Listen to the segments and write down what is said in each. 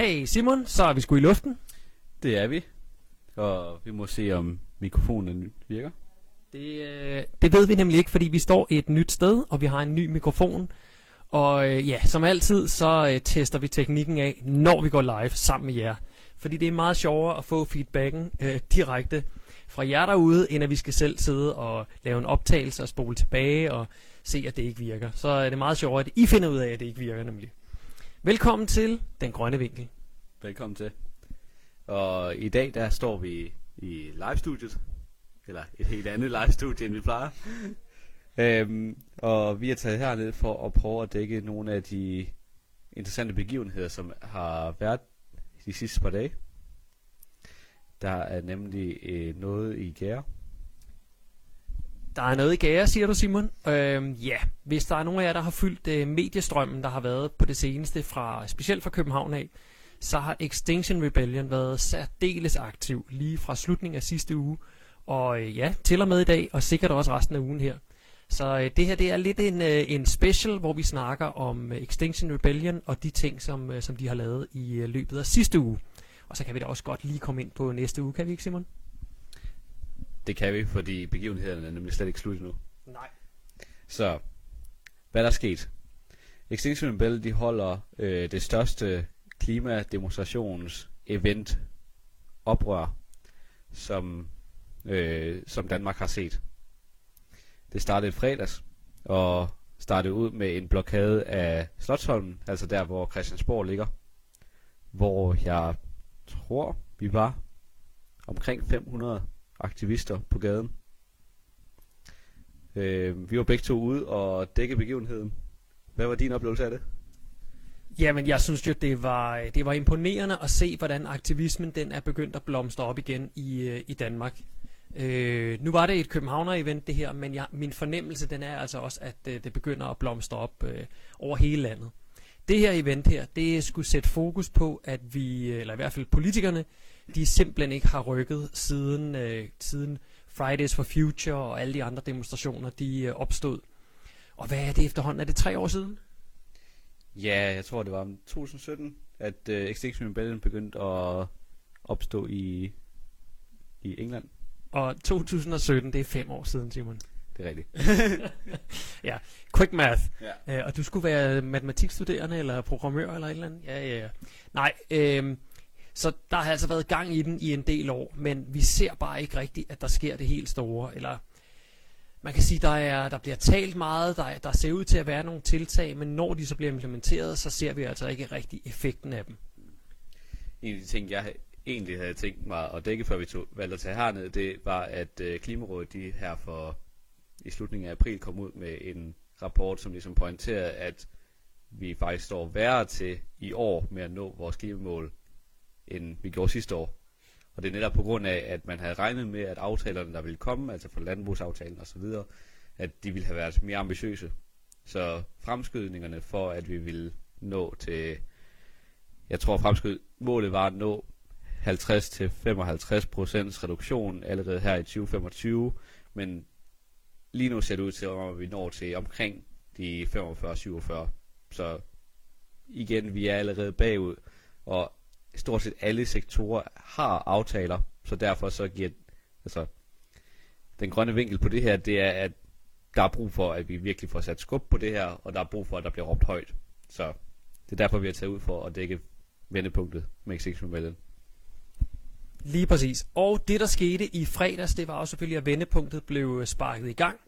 Hey Simon, så er vi sgu i luften. Det er vi. Og vi må se, om mikrofonen virker. Det, øh, det ved vi nemlig ikke, fordi vi står et nyt sted, og vi har en ny mikrofon. Og øh, ja, som altid, så øh, tester vi teknikken af, når vi går live sammen med jer. Fordi det er meget sjovere at få feedbacken øh, direkte fra jer derude, end at vi skal selv sidde og lave en optagelse og spole tilbage og se, at det ikke virker. Så er det meget sjovere, at I finder ud af, at det ikke virker nemlig. Velkommen til Den Grønne Vinkel. Velkommen til. Og i dag, der står vi i live-studiet. Eller et helt andet live-studie, end vi plejer. øhm, og vi er taget herned for at prøve at dække nogle af de interessante begivenheder, som har været de sidste par dage. Der er nemlig øh, noget i gære. Der er noget i gære, siger du Simon. Øhm, ja, hvis der er nogen af jer, der har fyldt øh, mediestrømmen, der har været på det seneste, fra specielt fra København af, så har Extinction Rebellion været særdeles aktiv lige fra slutningen af sidste uge, og øh, ja, til og med i dag, og sikkert også resten af ugen her. Så øh, det her det er lidt en, øh, en special, hvor vi snakker om øh, Extinction Rebellion og de ting, som, øh, som de har lavet i øh, løbet af sidste uge. Og så kan vi da også godt lige komme ind på næste uge, kan vi ikke Simon? Det kan vi, fordi begivenhederne er nemlig slet ikke slut endnu. Nej. Så, hvad der er sket? Extinction Rebellion, de holder øh, det største klimademonstrations event oprør, som, øh, som Danmark har set. Det startede i fredags, og startede ud med en blokade af Slottholmen, altså der, hvor Christiansborg ligger, hvor jeg tror, vi var omkring 500 aktivister på gaden. Øh, vi var begge to ude og dække begivenheden. Hvad var din oplevelse af det? Jamen, jeg synes jo, det var, det var imponerende at se, hvordan aktivismen den er begyndt at blomstre op igen i, øh, i Danmark. Øh, nu var det et Københavner-event det her, men jeg, min fornemmelse den er altså også, at øh, det begynder at blomstre op øh, over hele landet. Det her event her, det skulle sætte fokus på, at vi, eller i hvert fald politikerne, de simpelthen ikke har rykket siden, øh, siden Fridays for Future og alle de andre demonstrationer, de øh, opstod. Og hvad er det efterhånden? Er det tre år siden? Ja, jeg tror det var om 2017, at uh, Extinction Rebellion begyndte at opstå i, i England. Og 2017, det er fem år siden, Simon. Det er rigtigt. ja, quick math. Ja. Øh, og du skulle være matematikstuderende eller programmør eller et eller andet? Ja, ja, ja. Nej, øh, så der har altså været gang i den i en del år, men vi ser bare ikke rigtigt, at der sker det helt store. Eller man kan sige, der er der bliver talt meget, der, der ser ud til at være nogle tiltag, men når de så bliver implementeret, så ser vi altså ikke rigtig effekten af dem. En af de ting, jeg egentlig havde tænkt mig at dække, før vi tog, valgte at tage herned, det var, at øh, Klimarådet de her for i slutningen af april kom ud med en rapport, som ligesom pointerede, at vi faktisk står værre til i år med at nå vores klimamål, end vi gjorde sidste år. Og det er netop på grund af, at man havde regnet med, at aftalerne, der ville komme, altså for landbrugsaftalen osv., at de ville have været mere ambitiøse. Så fremskydningerne for, at vi ville nå til, jeg tror fremskyd, målet var at nå 50-55% reduktion allerede her i 2025, men lige nu ser det ud til, at vi når til omkring de 45-47. Så igen, vi er allerede bagud, og stort set alle sektorer har aftaler, så derfor så giver altså, den grønne vinkel på det her, det er, at der er brug for, at vi virkelig får sat skub på det her, og der er brug for, at der bliver råbt højt. Så det er derfor, vi har taget ud for at dække vendepunktet med Extinction Lige præcis. Og det, der skete i fredags, det var også selvfølgelig, at vendepunktet blev øh, sparket i gang.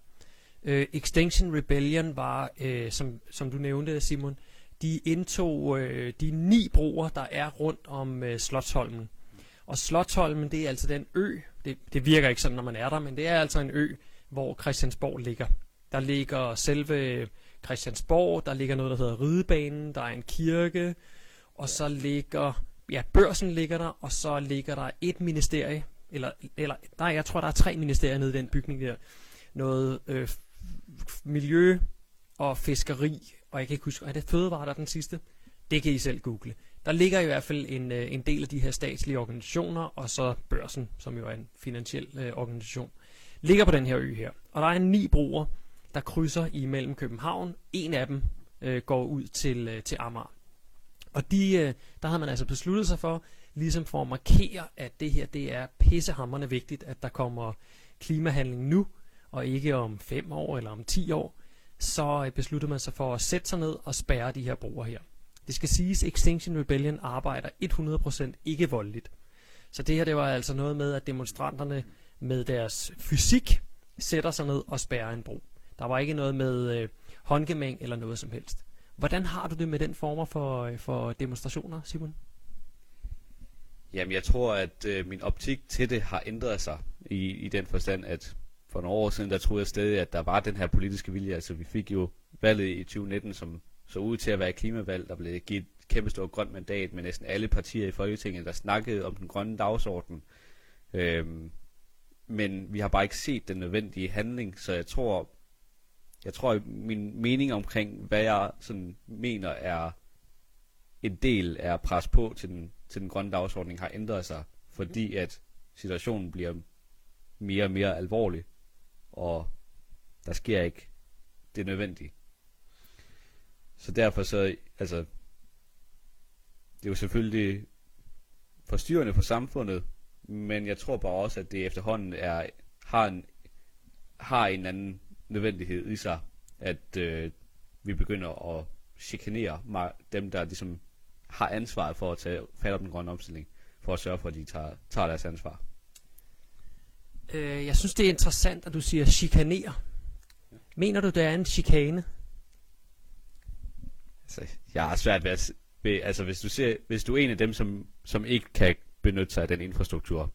Øh, Extinction Rebellion var, øh, som, som du nævnte, Simon, de indtog øh, de ni broer, der er rundt om øh, Slottholmen. Og Slottholmen, det er altså den ø, det, det virker ikke sådan, når man er der, men det er altså en ø, hvor Christiansborg ligger. Der ligger selve Christiansborg, der ligger noget, der hedder Ridebanen, der er en kirke, og så ligger ja, børsen ligger der, og så ligger der et ministerie, eller, eller nej, jeg tror, der er tre ministerier nede i den bygning der. Noget øh, miljø og fiskeri, og jeg kan ikke huske, er det fødevare, der er den sidste? Det kan I selv google. Der ligger i hvert fald en, øh, en del af de her statslige organisationer, og så børsen, som jo er en finansiel øh, organisation, ligger på den her ø her. Og der er ni broer, der krydser imellem København. En af dem øh, går ud til, øh, til Amager. Og de, øh, der havde man altså besluttet sig for, ligesom for at markere, at det her det er pissehammerende vigtigt, at der kommer klimahandling nu, og ikke om 5 år eller om 10 år, så øh, besluttede man sig for at sætte sig ned og spærre de her broer her. Det skal siges, Extinction Rebellion arbejder 100% ikke voldeligt. Så det her det var altså noget med, at demonstranterne med deres fysik sætter sig ned og spærrer en bro. Der var ikke noget med øh, håndgemæng eller noget som helst. Hvordan har du det med den former for, øh, for demonstrationer, Simon? Jamen, jeg tror, at øh, min optik til det har ændret sig i, i den forstand, at for nogle år siden, der troede jeg stadig, at der var den her politiske vilje. Altså, vi fik jo valget i 2019, som så ud til at være et klimavalg, der blev givet et kæmpestort grønt mandat med næsten alle partier i Folketinget, der snakkede om den grønne dagsorden. Øhm, men vi har bare ikke set den nødvendige handling, så jeg tror, jeg tror, at min mening omkring, hvad jeg sådan mener er en del af pres på til den, til den grønne dagsordning, har ændret sig, fordi at situationen bliver mere og mere alvorlig, og der sker ikke det nødvendige. Så derfor så, altså, det er jo selvfølgelig forstyrrende for samfundet, men jeg tror bare også, at det efterhånden er, har, en, har en anden nødvendighed i sig, at øh, vi begynder at chikanere dem, der ligesom har ansvaret for at tage fat om den grønne omstilling, for at sørge for, at de tager, tager deres ansvar. Øh, jeg synes, det er interessant, at du siger chikanere. Mener du, det er en chikane? Altså, jeg har svært ved at... Ved, altså, hvis du, ser, hvis du er en af dem, som, som ikke kan benytte sig af den infrastruktur,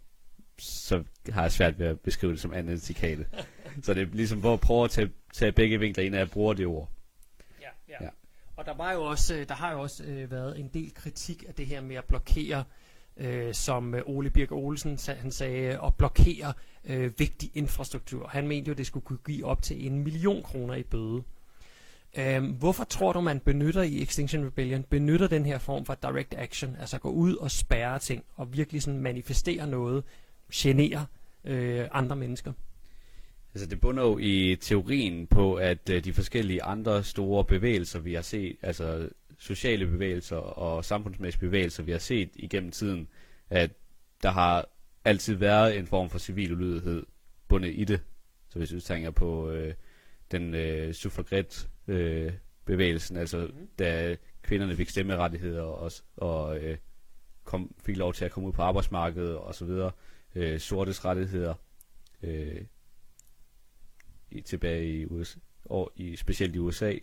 så har jeg svært ved at beskrive det som andet end chikane. så det er ligesom for at prøve at tage, tage begge vinkler ind, at jeg bruger det ord. Ja, ja. ja. Og der var jo også, øh, der har jo også øh, været en del kritik af det her med at blokere, øh, Øh, som øh, Ole Birk Olsen han sagde, at blokere øh, vigtig infrastruktur. Han mente jo, at det skulle kunne give op til en million kroner i bøde. Øhm, hvorfor tror du, man benytter i Extinction Rebellion, benytter den her form for direct action, altså gå ud og spærre ting, og virkelig sådan manifestere noget, genere øh, andre mennesker? Altså det bunder jo i teorien på, at øh, de forskellige andre store bevægelser, vi har set, altså sociale bevægelser og samfundsmæssige bevægelser, vi har set igennem tiden, at der har altid været en form for civil ulydighed bundet i det. Så hvis du tænker på øh, den øh, suffragette øh, bevægelsen, altså mm. da kvinderne fik stemmerettigheder og, og øh, kom, fik lov til at komme ud på arbejdsmarkedet og så videre, øh, sortes rettigheder, øh, i, tilbage i USA, og i, specielt i USA,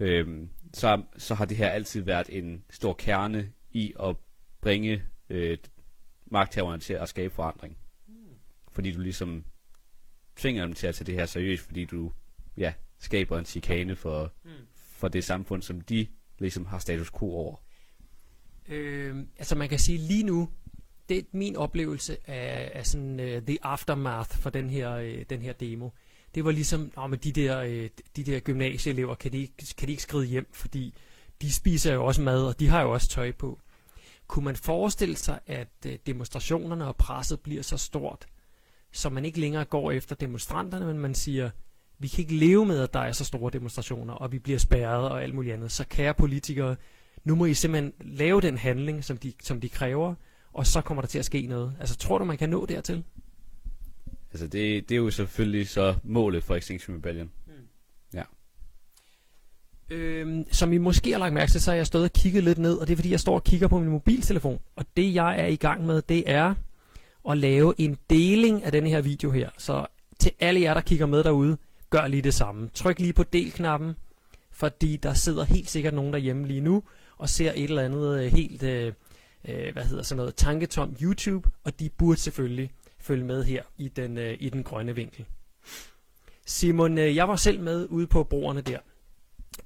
øh, så, så har det her altid været en stor kerne i at bringe øh, magthaverne til at skabe forandring. Mm. Fordi du ligesom tvinger dem til at tage det her seriøst, fordi du ja, skaber en chikane for, mm. for det samfund, som de ligesom har status quo over. Øh, altså man kan sige lige nu, det er min oplevelse af, af sådan uh, the aftermath for den her, uh, den her demo. Det var ligesom, Nå, men de der, øh, de der gymnasieelever, kan de, kan de ikke skride hjem, fordi de spiser jo også mad, og de har jo også tøj på. Kunne man forestille sig, at øh, demonstrationerne og presset bliver så stort, så man ikke længere går efter demonstranterne, men man siger, vi kan ikke leve med, at der er så store demonstrationer, og vi bliver spærret og alt muligt andet. Så kære politikere, nu må I simpelthen lave den handling, som de, som de kræver, og så kommer der til at ske noget. Altså, tror du, man kan nå dertil? Altså, det, det er jo selvfølgelig så målet for Extinction Rebellion. Mm. Ja. Øhm, som I måske har lagt mærke til, så har jeg stået og kigget lidt ned, og det er fordi, jeg står og kigger på min mobiltelefon. Og det, jeg er i gang med, det er at lave en deling af denne her video her. Så til alle jer, der kigger med derude, gør lige det samme. Tryk lige på del-knappen, fordi der sidder helt sikkert nogen derhjemme lige nu, og ser et eller andet øh, helt, øh, øh, hvad hedder sådan noget, tanketom YouTube, og de burde selvfølgelig følge med her i den, øh, i den grønne vinkel. Simon, øh, jeg var selv med ude på broerne der,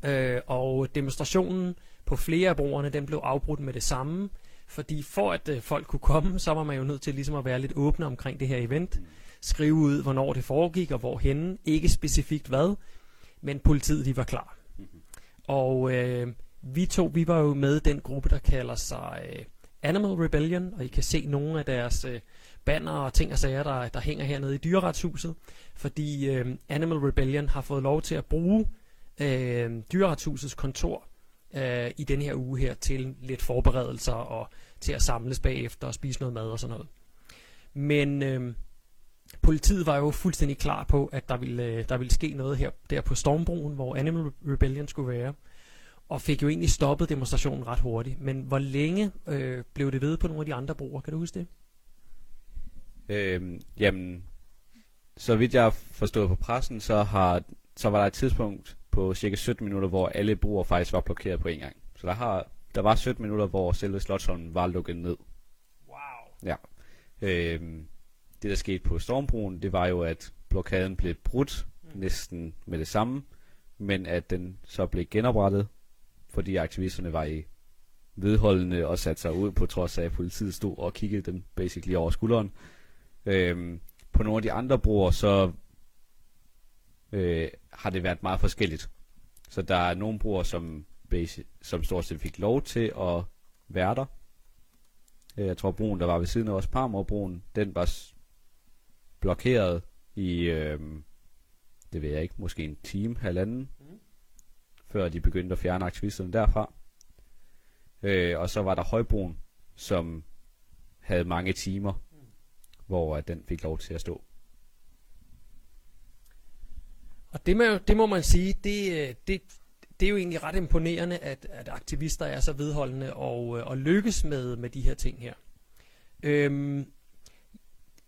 øh, og demonstrationen på flere af broerne, den blev afbrudt med det samme, fordi for at øh, folk kunne komme, så var man jo nødt til ligesom at være lidt åbne omkring det her event skrive ud, hvornår det foregik og hvorhen. Ikke specifikt hvad, men politiet de var klar. Og øh, vi to, vi var jo med den gruppe, der kalder sig øh, Animal Rebellion, og I kan se nogle af deres øh, banner og ting og sager, der, der hænger hernede i dyreretshuset, fordi øh, Animal Rebellion har fået lov til at bruge øh, dyreretshusets kontor øh, i den her uge her til lidt forberedelser og til at samles bagefter og spise noget mad og sådan noget. Men øh, politiet var jo fuldstændig klar på, at der ville, øh, der ville ske noget her der på Stormbroen, hvor Animal Rebellion skulle være og fik jo egentlig stoppet demonstrationen ret hurtigt. Men hvor længe øh, blev det ved på nogle af de andre broer? Kan du huske det? Øhm, jamen, så vidt jeg har forstået på pressen, så, har, så var der et tidspunkt på cirka 17 minutter, hvor alle broer faktisk var blokeret på en gang. Så der, har, der var 17 minutter, hvor selve Slotsholmen var lukket ned. Wow. Ja. Øhm, det, der skete på Stormbroen, det var jo, at blokaden blev brudt mm. næsten med det samme, men at den så blev genoprettet fordi aktivisterne var i vedholdende og satte sig ud på trods af, at politiet stod og kiggede dem basically over skulderen. Øhm, på nogle af de andre broer, så øh, har det været meget forskelligt. Så der er nogle broer, som, som stort set fik lov til at være der. Øh, jeg tror, broen, der var ved siden af os, Parmorbroen, den var blokeret i, øh, det ved jeg ikke, måske en time, halvanden før de begyndte at fjerne aktivisterne derfra. Øh, og så var der Højbroen, som havde mange timer, mm hvor at den fik lov til at stå. Og det må, det må man sige, det, øh, det, det er jo egentlig ret imponerende, at, at aktivister er så vedholdende og, øh, og lykkes med, med de her ting her. Øhm,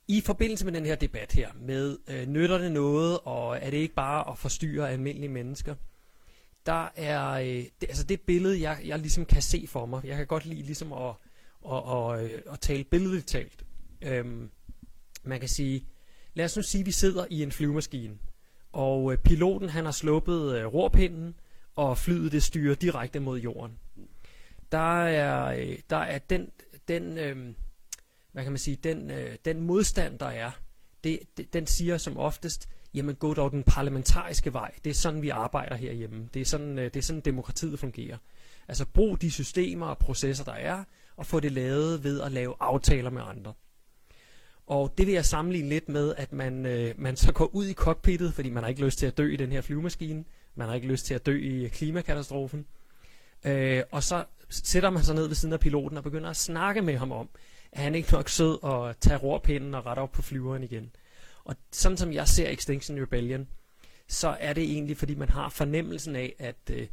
I forbindelse med den her debat her, med øh, nytter det noget, og er det ikke bare at forstyrre almindelige mennesker, der er, øh, det, altså det billede, jeg, jeg ligesom kan se for mig, jeg kan godt lide ligesom at, at, at, at, at tale billedligt talt. Øhm, man kan sige, lad os nu sige, at vi sidder i en flyvemaskine, og øh, piloten han har sluppet øh, rorpinden, og flyet det styrer direkte mod jorden. Der er, øh, der er den, den øh, hvad kan man sige, den, øh, den modstand, der er, det, det, den siger som oftest, jamen gå dog den parlamentariske vej. Det er sådan, vi arbejder herhjemme. Det er sådan, øh, det er sådan demokratiet fungerer. Altså brug de systemer og processer, der er, og få det lavet ved at lave aftaler med andre. Og det vil jeg sammenligne lidt med, at man, øh, man så går ud i cockpittet, fordi man har ikke lyst til at dø i den her flyvemaskine. Man har ikke lyst til at dø i klimakatastrofen. Øh, og så sætter man sig ned ved siden af piloten og begynder at snakke med ham om, at han ikke nok sød og tager rorpinden og retter op på flyveren igen. Og sådan som jeg ser Extinction Rebellion, så er det egentlig, fordi man har fornemmelsen af, at øh,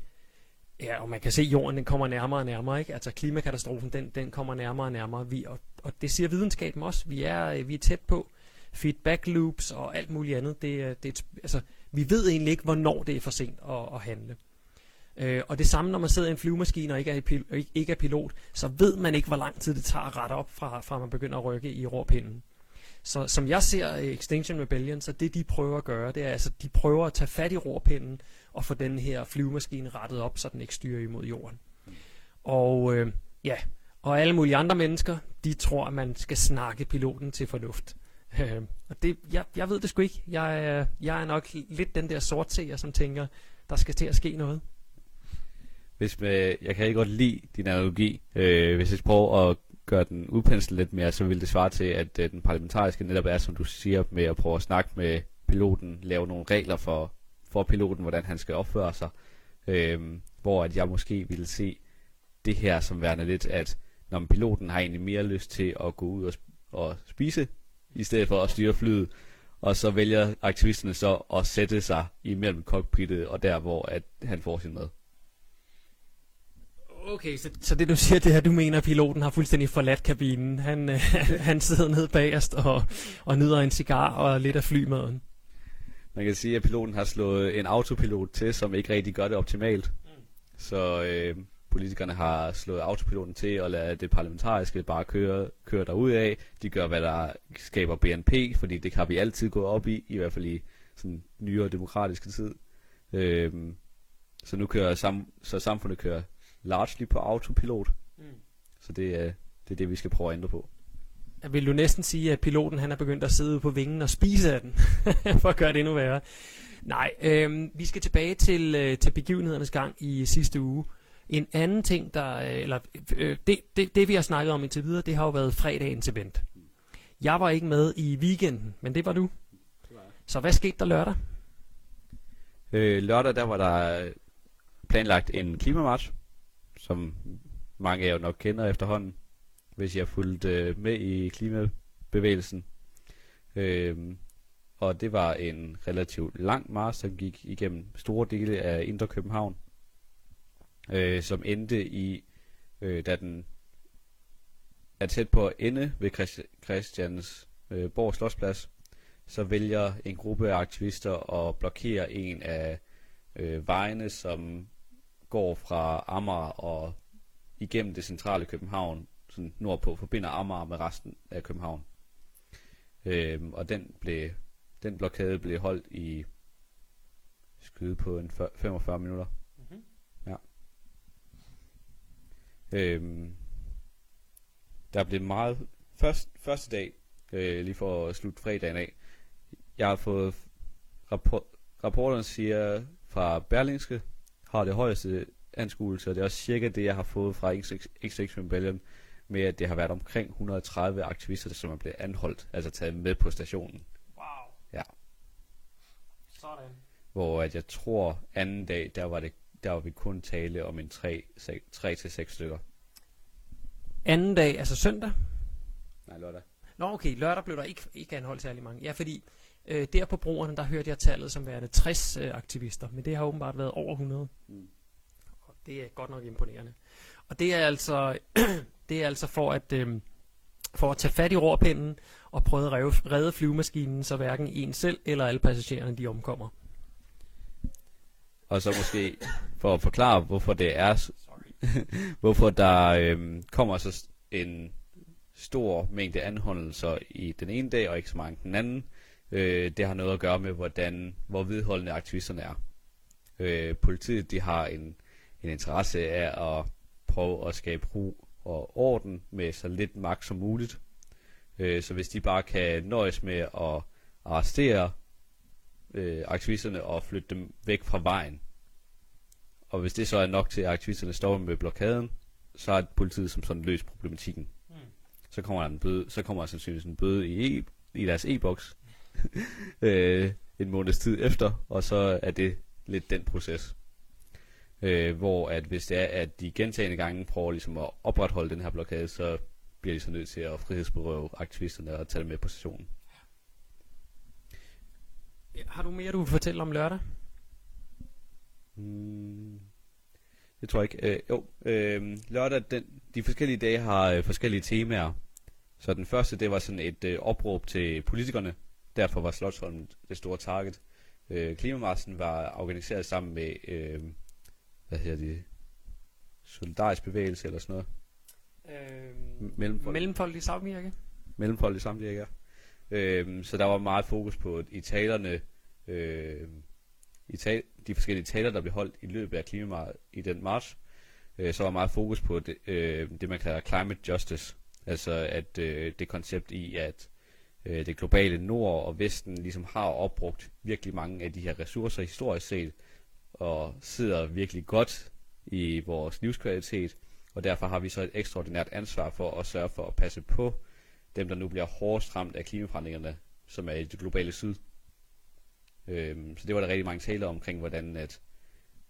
ja, og man kan se, at jorden den kommer nærmere og nærmere. Ikke? Altså klimakatastrofen, den, den kommer nærmere og nærmere. Vi, og, og det siger videnskaben også. Vi er, øh, vi er tæt på feedback loops og alt muligt andet. Det, øh, det, altså, vi ved egentlig ikke, hvornår det er for sent at, at handle. Øh, og det samme, når man sidder i en flyvemaskine og ikke er, pil, ikke er pilot, så ved man ikke, hvor lang tid det tager at rette op, fra, fra man begynder at rykke i råpinden. Så som jeg ser øh, Extinction Rebellion, så det de prøver at gøre, det er altså, de prøver at tage fat i rorpinden og få den her flyvemaskine rettet op, så den ikke styrer imod jorden. Og øh, ja, og alle mulige andre mennesker, de tror, at man skal snakke piloten til fornuft. Øh, og det, jeg, jeg ved det sgu ikke. Jeg, øh, jeg er nok lidt den der sortseer, som tænker, der skal til at ske noget. Hvis med, jeg kan ikke godt lide din analogi. Øh, hvis jeg prøver at gøre den udpenslet lidt mere, så vil det svare til, at øh, den parlamentariske netop er, som du siger, med at prøve at snakke med piloten, lave nogle regler for, for piloten, hvordan han skal opføre sig. Øh, hvor at jeg måske ville se det her som værende lidt, at når piloten har egentlig mere lyst til at gå ud og, og spise, i stedet for at styre flyet, og så vælger aktivisterne så at sætte sig imellem cockpittet og der, hvor at han får sin mad. Okay, så, så det du siger, det er, du mener, at piloten har fuldstændig forladt kabinen. Han, øh, han sidder nede bagerst og, og nyder en cigar og lidt af flymaden. Man kan sige, at piloten har slået en autopilot til, som ikke rigtig gør det optimalt. Mm. Så øh, politikerne har slået autopiloten til og lade det parlamentariske bare køre, køre derud af. De gør, hvad der skaber BNP, fordi det har vi altid gået op i, i hvert fald i sådan nyere demokratiske tid. Øh, så nu kører sam, så samfundet kører largely på autopilot. Mm. Så det er, det er det, vi skal prøve at ændre på. Vil du næsten sige, at piloten han er begyndt at sidde på vingen og spise af den, for at gøre det endnu værre? Nej, øh, vi skal tilbage til, øh, til begivenhedernes gang i sidste uge. En anden ting, der, øh, eller øh, det, det, det vi har snakket om indtil videre, det har jo været fredagens event. Jeg var ikke med i weekenden, men det var du. Så hvad skete der lørdag? Øh, lørdag der var der øh, planlagt en klimamarch som mange af jer nok kender efterhånden, hvis jeg fulgte øh, med i klimabevægelsen. Øh, og det var en relativt lang march, som gik igennem store dele af Indre København, øh, som endte i, øh, da den er tæt på at ende ved Christi- Christians øh, Borg Slottsplads, så vælger en gruppe af aktivister at blokere en af øh, vejene, som går fra Amager og igennem det centrale København, sådan nordpå, forbinder Amager med resten af København. Øhm, og den blev den blokade blev holdt i skyde på en 45 minutter. Mm-hmm. Ja. Øhm, der blev meget først, første dag øh, lige for at slutte fredagen af. Jeg har fået rapport, rapporterne siger fra Berlingske har det højeste anskuelse, og det er også cirka det, jeg har fået fra XX Rebellion, med at det har været omkring 130 aktivister, som er blevet anholdt, altså taget med på stationen. Wow. Ja. Sådan. Hvor at jeg tror, anden dag, der var, det, der var vi kun tale om en 3 til 6 stykker. Anden dag, altså søndag? Nej, lørdag. Nå okay, lørdag blev der ikke, ikke anholdt særlig mange. Ja, fordi øh, der på broerne, der hørte jeg tallet som værende 60 øh, aktivister, men det har åbenbart været over 100. Mm. Og det er godt nok imponerende. Og det er altså, det er altså for at, øh, for at tage fat i rorpinden og prøve at redde, redde flyvemaskinen, så hverken en selv eller alle passagererne de omkommer. Og så måske for at forklare, hvorfor det er, hvorfor der øh, kommer så en stor mængde anholdelser i den ene dag, og ikke så mange den anden. Øh, det har noget at gøre med, hvordan, hvor vedholdende aktivisterne er. Øh, politiet de har en, en interesse af at prøve at skabe ro og orden med så lidt magt som muligt. Øh, så hvis de bare kan nøjes med at arrestere øh, aktivisterne og flytte dem væk fra vejen, og hvis det så er nok til, at aktivisterne står med blokaden, så er politiet som sådan løst problematikken så kommer der en bøde, så kommer der sandsynligvis en bøde i, e, i deres e-boks øh, en måneds tid efter, og så er det lidt den proces. Øh, hvor at hvis det er, at de gentagende gange prøver ligesom at opretholde den her blokade, så bliver de så nødt til at frihedsberøve aktivisterne og tage dem med på sessionen. Har du mere, du vil fortælle om lørdag? Mm, det tror jeg ikke. Øh, jo, øh, lørdag, den, de forskellige dage har øh, forskellige temaer. Så den første, det var sådan et øh, opråb til politikerne. Derfor var Slotsholm det store target. Øh, Klimamarsen var organiseret sammen med, øh, hvad hedder det, solidarisk bevægelse eller sådan noget. Øh, Mellemfolk. Mellemfolk i Samvirke. Mellemfolk i Samvirke. Øh, så der var meget fokus på i talerne, øh, i tal, de forskellige taler, der blev holdt i løbet af klimaet i den march, øh, så var meget fokus på det, øh, det, man kalder climate justice. Altså at øh, det koncept i, at øh, det globale nord og vesten ligesom har opbrugt virkelig mange af de her ressourcer historisk set, og sidder virkelig godt i vores livskvalitet, og derfor har vi så et ekstraordinært ansvar for at sørge for at passe på dem, der nu bliver hårdest ramt af klimaforandringerne, som er i det globale syd. Øhm, så det var der rigtig mange taler omkring, hvordan at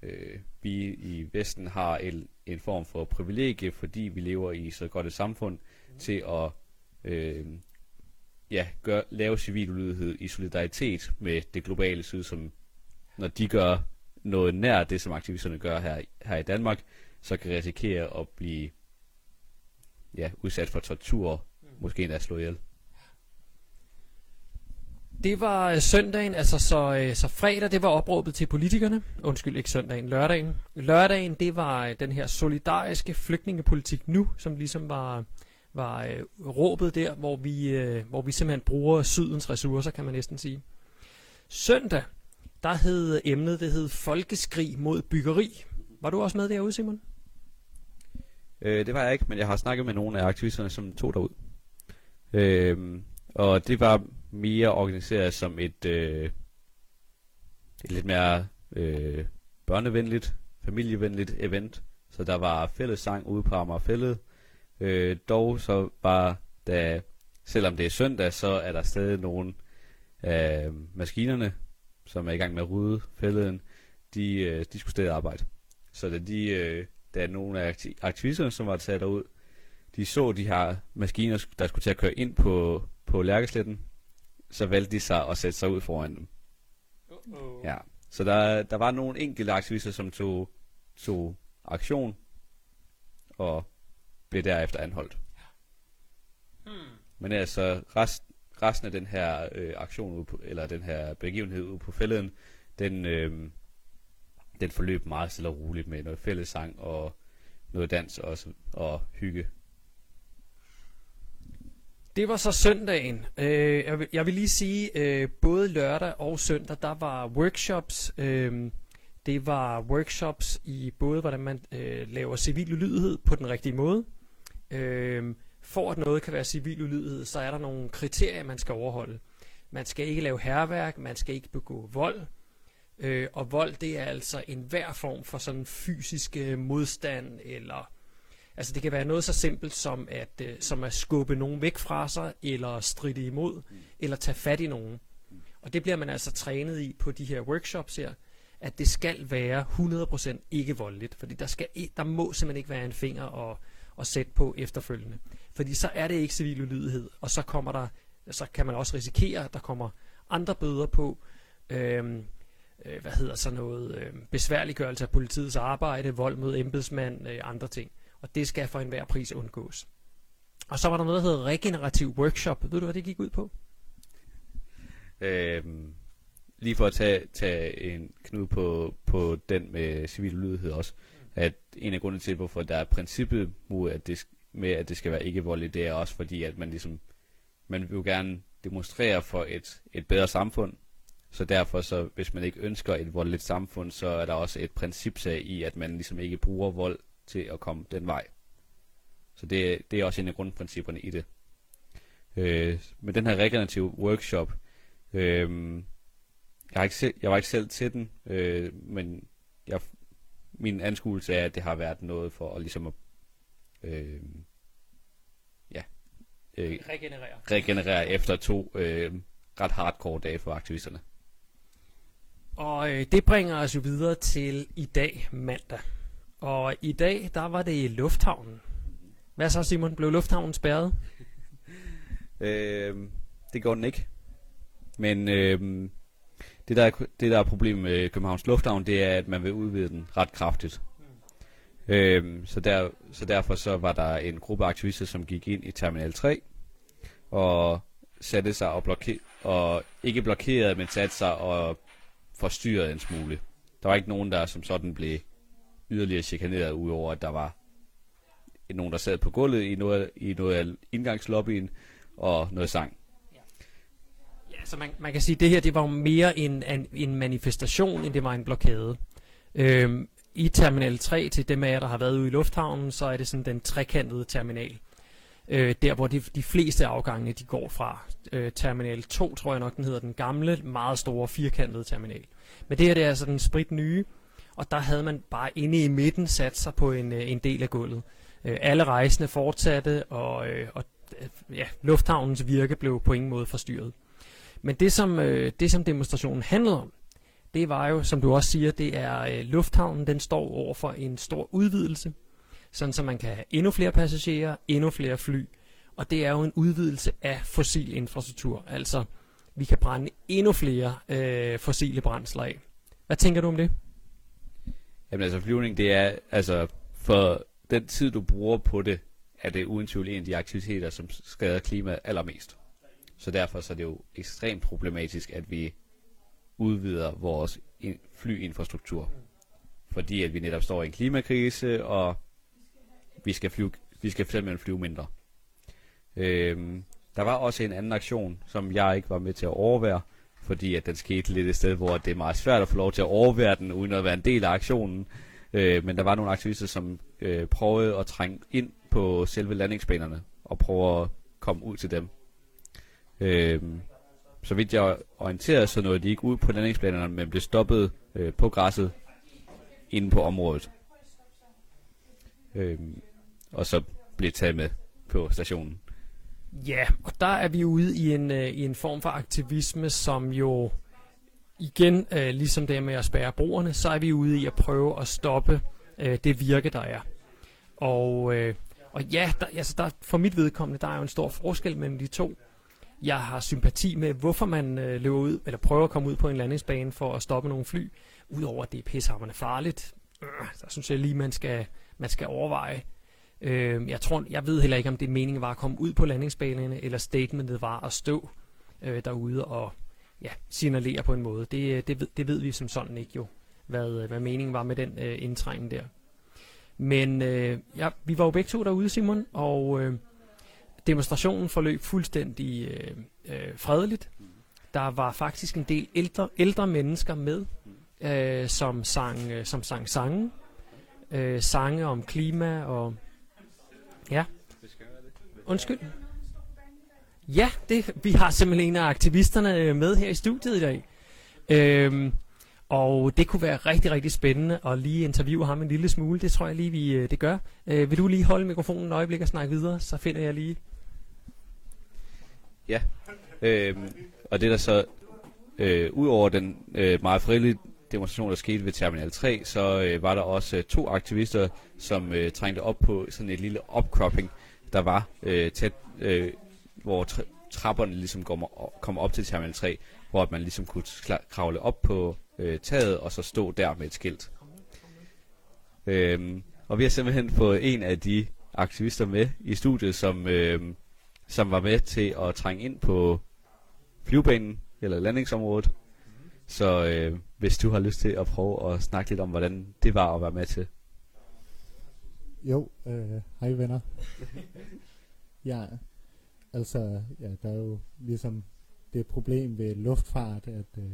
øh, vi i Vesten har en, en form for privilegie, fordi vi lever i så godt et samfund, mm. til at øh, ja, gør, lave civil ulydighed i solidaritet med det globale syd, som når de gør noget nær det, som aktivisterne gør her, her i Danmark, så kan risikere at blive ja, udsat for tortur, måske endda slå ihjel. Det var øh, søndagen, altså så, øh, så fredag, det var opråbet til politikerne. Undskyld, ikke søndagen, lørdagen. Lørdagen, det var øh, den her solidariske flygtningepolitik nu, som ligesom var, var øh, råbet der, hvor vi, øh, hvor vi simpelthen bruger sydens ressourcer, kan man næsten sige. Søndag, der hed emnet, det hed Folkeskrig mod byggeri. Var du også med derude, Simon? Øh, det var jeg ikke, men jeg har snakket med nogle af aktivisterne, som tog derud. Øh, og det var mere organiseret som et, øh, et lidt mere øh, børnevenligt, familievenligt event. Så der var fællessang ude på Amagerfællet. Øh, dog så var der, selvom det er søndag, så er der stadig nogle af maskinerne, som er i gang med at rydde fælleden, de, øh, de skulle stadig arbejde. Så da de øh, da nogle af akti- aktivisterne, som var taget derud, de så de her maskiner, der skulle til at køre ind på, på Lærkesletten, så valgte de sig at sætte sig ud foran dem. Uh-oh. Ja. Så der, der var nogle enkelte aktivister, som tog, tog aktion og blev derefter anholdt. Hmm. Men altså, rest, resten af den her øh, aktion, ude på, eller den her begivenhed ude på fælleden, den, øh, den forløb meget stille og roligt med noget fællessang og noget dans også, og hygge. Det var så søndagen. Øh, jeg, vil, jeg vil lige sige, øh, både lørdag og søndag, der var workshops. Øh, det var workshops i både, hvordan man øh, laver civil ulydighed på den rigtige måde. Øh, for at noget kan være civil ulydighed, så er der nogle kriterier, man skal overholde. Man skal ikke lave herværk, man skal ikke begå vold. Øh, og vold, det er altså enhver form for sådan fysisk øh, modstand eller Altså det kan være noget så simpelt som at, øh, som at skubbe nogen væk fra sig, eller stride imod, mm. eller tage fat i nogen. Og det bliver man altså trænet i på de her workshops her, at det skal være 100% ikke voldeligt, fordi der, skal, der må simpelthen ikke være en finger og at sætte på efterfølgende. Fordi så er det ikke civil ulydighed, og så kommer der, så kan man også risikere, at der kommer andre bøder på, øhm, øh, hvad hedder så noget, øh, besværliggørelse af politiets arbejde, vold mod embedsmand, øh, andre ting. Og det skal for enhver pris undgås. Og så var der noget, der hedder regenerativ workshop. Ved du, hvad det gik ud på? Øhm, lige for at tage, tage en knud på, på den med civil ulydighed også, at en af grundene til, hvorfor der er princippet mod, at det, med, at det skal være ikke voldeligt, det er også fordi, at man ligesom, man vil jo gerne demonstrere for et, et bedre samfund, så derfor, så hvis man ikke ønsker et voldeligt samfund, så er der også et principsag i, at man ligesom ikke bruger vold til at komme den vej. Så det, det er også en af grundprincipperne i det. Øh, med den her regenerative workshop, øh, jeg, har ikke selv, jeg var ikke selv til den, øh, men jeg, min anskuelse er, at det har været noget for at ligesom at, øh, ja, øh, Regenerere. regenerere efter to øh, ret hardcore dage for aktivisterne. Og øh, det bringer os jo videre til i dag, mandag. Og i dag, der var det i lufthavnen. Hvad så, Simon? Blev lufthavnen spærret? Øh, det går den ikke. Men øh, det, der er, det, der er problemet med Københavns Lufthavn, det er, at man vil udvide den ret kraftigt. Øh, så, der, så derfor så var der en gruppe aktivister, som gik ind i Terminal 3 og satte sig og, bloke- og ikke blokerede, men satte sig og forstyrrede en smule. Der var ikke nogen, der som sådan blev yderligere chikaneret, udover at der var nogen, der sad på gulvet i noget, i noget af indgangslobbyen, og noget sang. Så man, man kan sige, at det her det var jo mere en, en, en manifestation, end det var en blokade. Øhm, I Terminal 3, til dem af jer, der har været ude i lufthavnen, så er det sådan den trekantede terminal. Øh, der, hvor de, de fleste afgange, de går fra. Øh, terminal 2, tror jeg nok, den hedder den gamle, meget store, firkantede terminal. Men det her, det er altså den sprit nye, og der havde man bare inde i midten sat sig på en, øh, en del af gulvet. Øh, alle rejsende fortsatte, og, øh, og øh, ja, lufthavnens virke blev på ingen måde forstyrret. Men det som, øh, det, som demonstrationen handlede om, det var jo, som du også siger, det er øh, lufthavnen, den står over for en stor udvidelse, sådan så man kan have endnu flere passagerer, endnu flere fly, og det er jo en udvidelse af fossil infrastruktur, altså vi kan brænde endnu flere øh, fossile brændsler af. Hvad tænker du om det? Jamen altså flyvning, det er, altså for den tid du bruger på det, er det uden tvivl en af de aktiviteter, som skader klimaet allermest. Så derfor så er det jo ekstremt problematisk, at vi udvider vores flyinfrastruktur. Fordi at vi netop står i en klimakrise, og vi skal, flyve, vi skal simpelthen flyve mindre. Øhm, der var også en anden aktion, som jeg ikke var med til at overvære, fordi at den skete lidt et sted, hvor det er meget svært at få lov til at overvære den, uden at være en del af aktionen. Øh, men der var nogle aktivister, som øh, prøvede at trænge ind på selve landingsbanerne, og prøve at komme ud til dem. Øh, så vidt jeg orienterede, så nåede de ikke ud på landingsplanerne, men blev stoppet øh, på græsset inde på området. Øh, og så blev taget med på stationen. Ja, og der er vi ude i en, øh, i en form for aktivisme, som jo igen, øh, ligesom det med at spærre broerne, så er vi ude i at prøve at stoppe øh, det virke, der er. Og, øh, og ja, der, altså der, for mit vedkommende, der er jo en stor forskel mellem de to. Jeg har sympati med, hvorfor man øh, løber ud, eller prøver at komme ud på en landingsbane for at stoppe nogle fly, udover at det er pissehammerende farligt. Øh, der synes jeg lige, man skal, man skal overveje. Øh, jeg, tror, jeg ved heller ikke, om det meningen var at komme ud på landingsbanerne, eller statementet var at stå øh, derude og ja, signalere på en måde. Det, øh, det, ved, det ved vi som sådan ikke jo, hvad, øh, hvad meningen var med den øh, indtrængen der. Men øh, ja, vi var jo begge to derude, Simon, og øh, demonstrationen forløb fuldstændig øh, øh, fredeligt. Der var faktisk en del ældre, ældre mennesker med, øh, som, sang, øh, som sang sange. Øh, sange om klima og... Ja. Undskyld. Ja, det, vi har simpelthen en af aktivisterne øh, med her i studiet i dag. Øhm, og det kunne være rigtig, rigtig spændende at lige interviewe ham en lille smule. Det tror jeg lige, vi øh, det gør. Øh, vil du lige holde mikrofonen et øjeblik og snakke videre, så finder jeg lige. Ja, øhm, og det der så, øh, ud over den øh, meget fredelige demonstration, der skete ved Terminal 3, så øh, var der også øh, to aktivister, som øh, trængte op på sådan et lille opcropping, der var øh, tæt, øh, hvor tra- trapperne ligesom kommer, kommer op til Terminal 3, hvor man ligesom kunne kravle op på øh, taget, og så stå der med et skilt. Øhm, og vi har simpelthen fået en af de aktivister med i studiet, som, øh, som var med til at trænge ind på flyvebanen, eller landingsområdet. Så øh, hvis du har lyst til at prøve at snakke lidt om, hvordan det var at være med til. Jo, øh, hej venner. ja, altså, ja, der er jo ligesom det problem ved luftfart, at øh,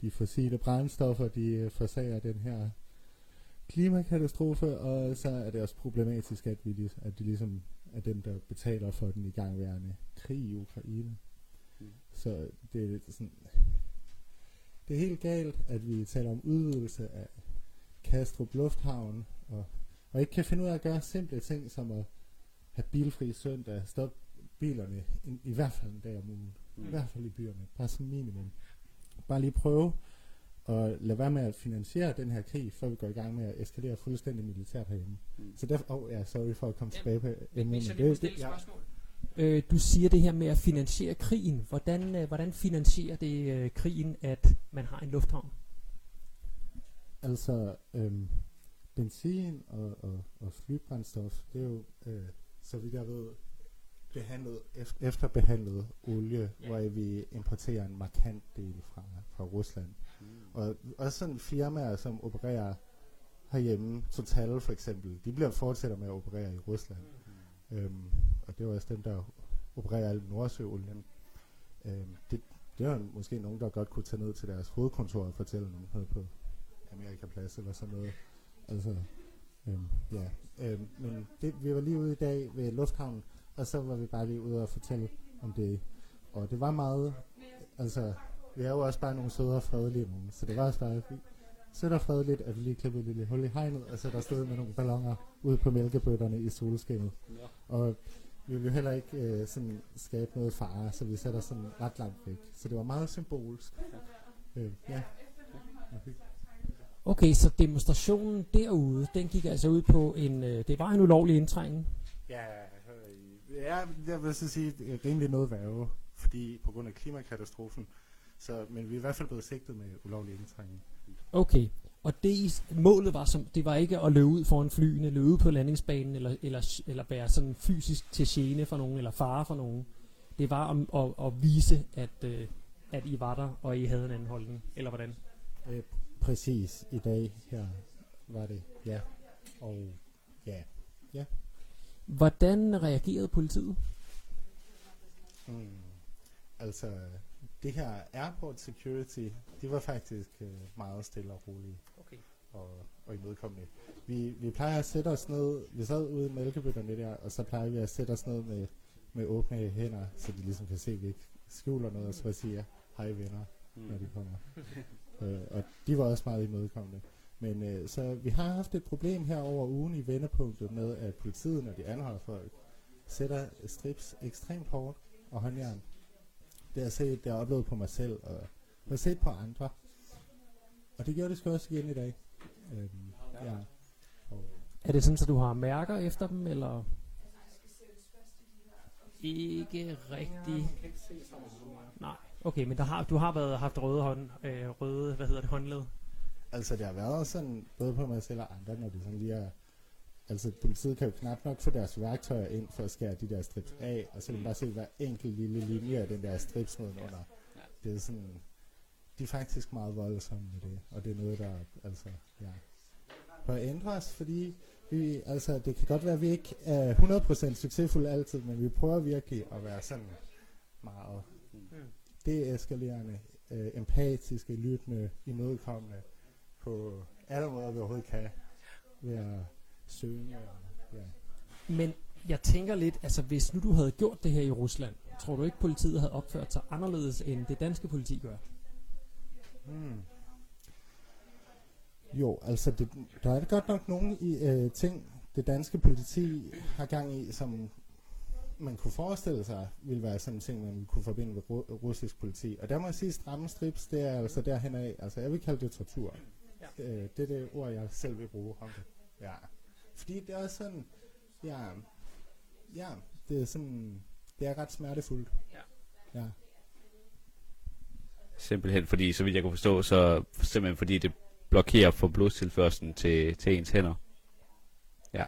de fossile brændstoffer, de øh, forsager den her klimakatastrofe, og så er det også problematisk, at, vi, at de ligesom er dem, der betaler for den igangværende krig i Ukraine. Mm. Så det er sådan, det er helt galt, at vi taler om udvidelse af Kastrup Lufthavn, og, og ikke kan finde ud af at gøre simple ting, som at have bilfri søndag, stoppe bilerne, i, i hvert fald en dag om ugen, mm. i hvert fald i byerne, bare som minimum. Bare lige prøve at lade være med at finansiere den her krig, før vi går i gang med at eskalere fuldstændig militært herhjemme. Mm. Så derfor, oh, ja, sorry for at komme ja, tilbage på emnet. Det, det, det, ja. Øh, du siger det her med at finansiere krigen. Hvordan, øh, hvordan finansierer det øh, krigen, at man har en lufthavn? Altså, øhm, benzin og, og, og flybrændstof, det er jo, øh, så vidt jeg ved, behandlet, efterbehandlet olie, ja. hvor vi importerer en markant del fra, fra Rusland. Og også sådan firmaer, som opererer herhjemme, Total for eksempel, de bliver fortsætter med at operere i Rusland. Mm. Øhm, og det er også dem, der opererer al Nordsøolien. Øhm, det, det er måske nogen, der godt kunne tage ned til deres hovedkontor og fortælle noget på Amerikaplads eller sådan noget. Altså, øhm, ja. Øhm, men det, vi var lige ude i dag ved Lufthavnen, og så var vi bare lige ude og fortælle om det. Og det var meget, altså, vi er jo også bare nogle søde og fredelige nogen, så det var også bare sødt og fredeligt, at vi lige klippede et lille hul i hegnet, og så der stod med nogle ballonger ude på mælkebøtterne i solskinnet. Ja. Og vi ville jo heller ikke øh, sådan skabe noget fare, så vi sætter sådan ret langt væk. Så det var meget symbolsk. Øh, ja. Okay, så demonstrationen derude, den gik altså ud på en, øh, det var en ulovlig indtrængning? Ja, ja, jeg vil så sige, det er rimelig noget værve, fordi på grund af klimakatastrofen, så, men vi er i hvert fald blevet sigtet med ulovlig indtrængning. Okay, og det målet var som det var ikke at løbe ud foran flyene, løbe ud på landingsbanen eller eller eller være sådan fysisk til gene for nogen eller fare for nogen. Det var om, at, at vise at øh, at I var der og I havde en anden holdning eller hvordan? Øh, præcis i dag her var det ja. Og ja. Ja. Hvordan reagerede politiet? Hmm. Altså det her airport security, de var faktisk øh, meget stille og rolige. Okay. Og, og imødekommende. Vi, vi plejer at sætte os ned, vi sad ude i mælkebøtterne der, og så plejer vi at sætte os ned med, med åbne hænder, så de ligesom kan se, at vi ikke skjuler noget, og så siger, hej venner, mm. når de kommer. øh, og de var også meget imødekommende. Men øh, så vi har haft et problem her over ugen i vendepunktet med, at politiet, når de anholder folk, sætter strips ekstremt hårdt og håndjern det har jeg set, det har jeg oplevet på mig selv, og jeg har set på andre. Og det gjorde det sgu også igen i dag. Øhm, ja. Og Er det sådan, at du har mærker efter dem, eller? Ikke rigtig. Nej, okay, men der har, du har været, haft røde, hånd, øh, røde hvad hedder det, håndled. Altså, det har været sådan, både på mig selv og andre, når de sådan lige er... Altså, politiet kan jo knap nok få deres værktøjer ind for at skære de der strips af, og så kan man bare se hver enkelt lille linje af den der strips nedenunder. Det er sådan... De er faktisk meget voldsomme med det, og det er noget, der altså, ja, bør ændres, fordi vi, altså, det kan godt være, at vi ikke er 100% succesfulde altid, men vi prøver virkelig at være sådan meget deeskalerende, øh, empatiske, lyttende, imødekommende på alle måder, vi overhovedet kan ved at søge. Og, ja. Men jeg tænker lidt, altså hvis nu du havde gjort det her i Rusland, tror du ikke politiet havde opført sig anderledes, end det danske politi gør? Hmm. Jo, altså det, der er godt nok nogle i, øh, ting, det danske politi har gang i, som man kunne forestille sig, ville være sådan en ting, man kunne forbinde med ru- russisk politi. Og der må jeg sige, stramme strips, det er altså derhen af, altså jeg vil kalde det tortur. Ja. Øh, det er det ord, jeg selv vil bruge om det. Ja. Fordi det er sådan, ja, ja, det er sådan, det er ret smertefuldt. Ja. Ja. Simpelthen fordi, så vidt jeg kunne forstå, så simpelthen fordi det blokerer for blodstilførselen til, til ens hænder. Ja.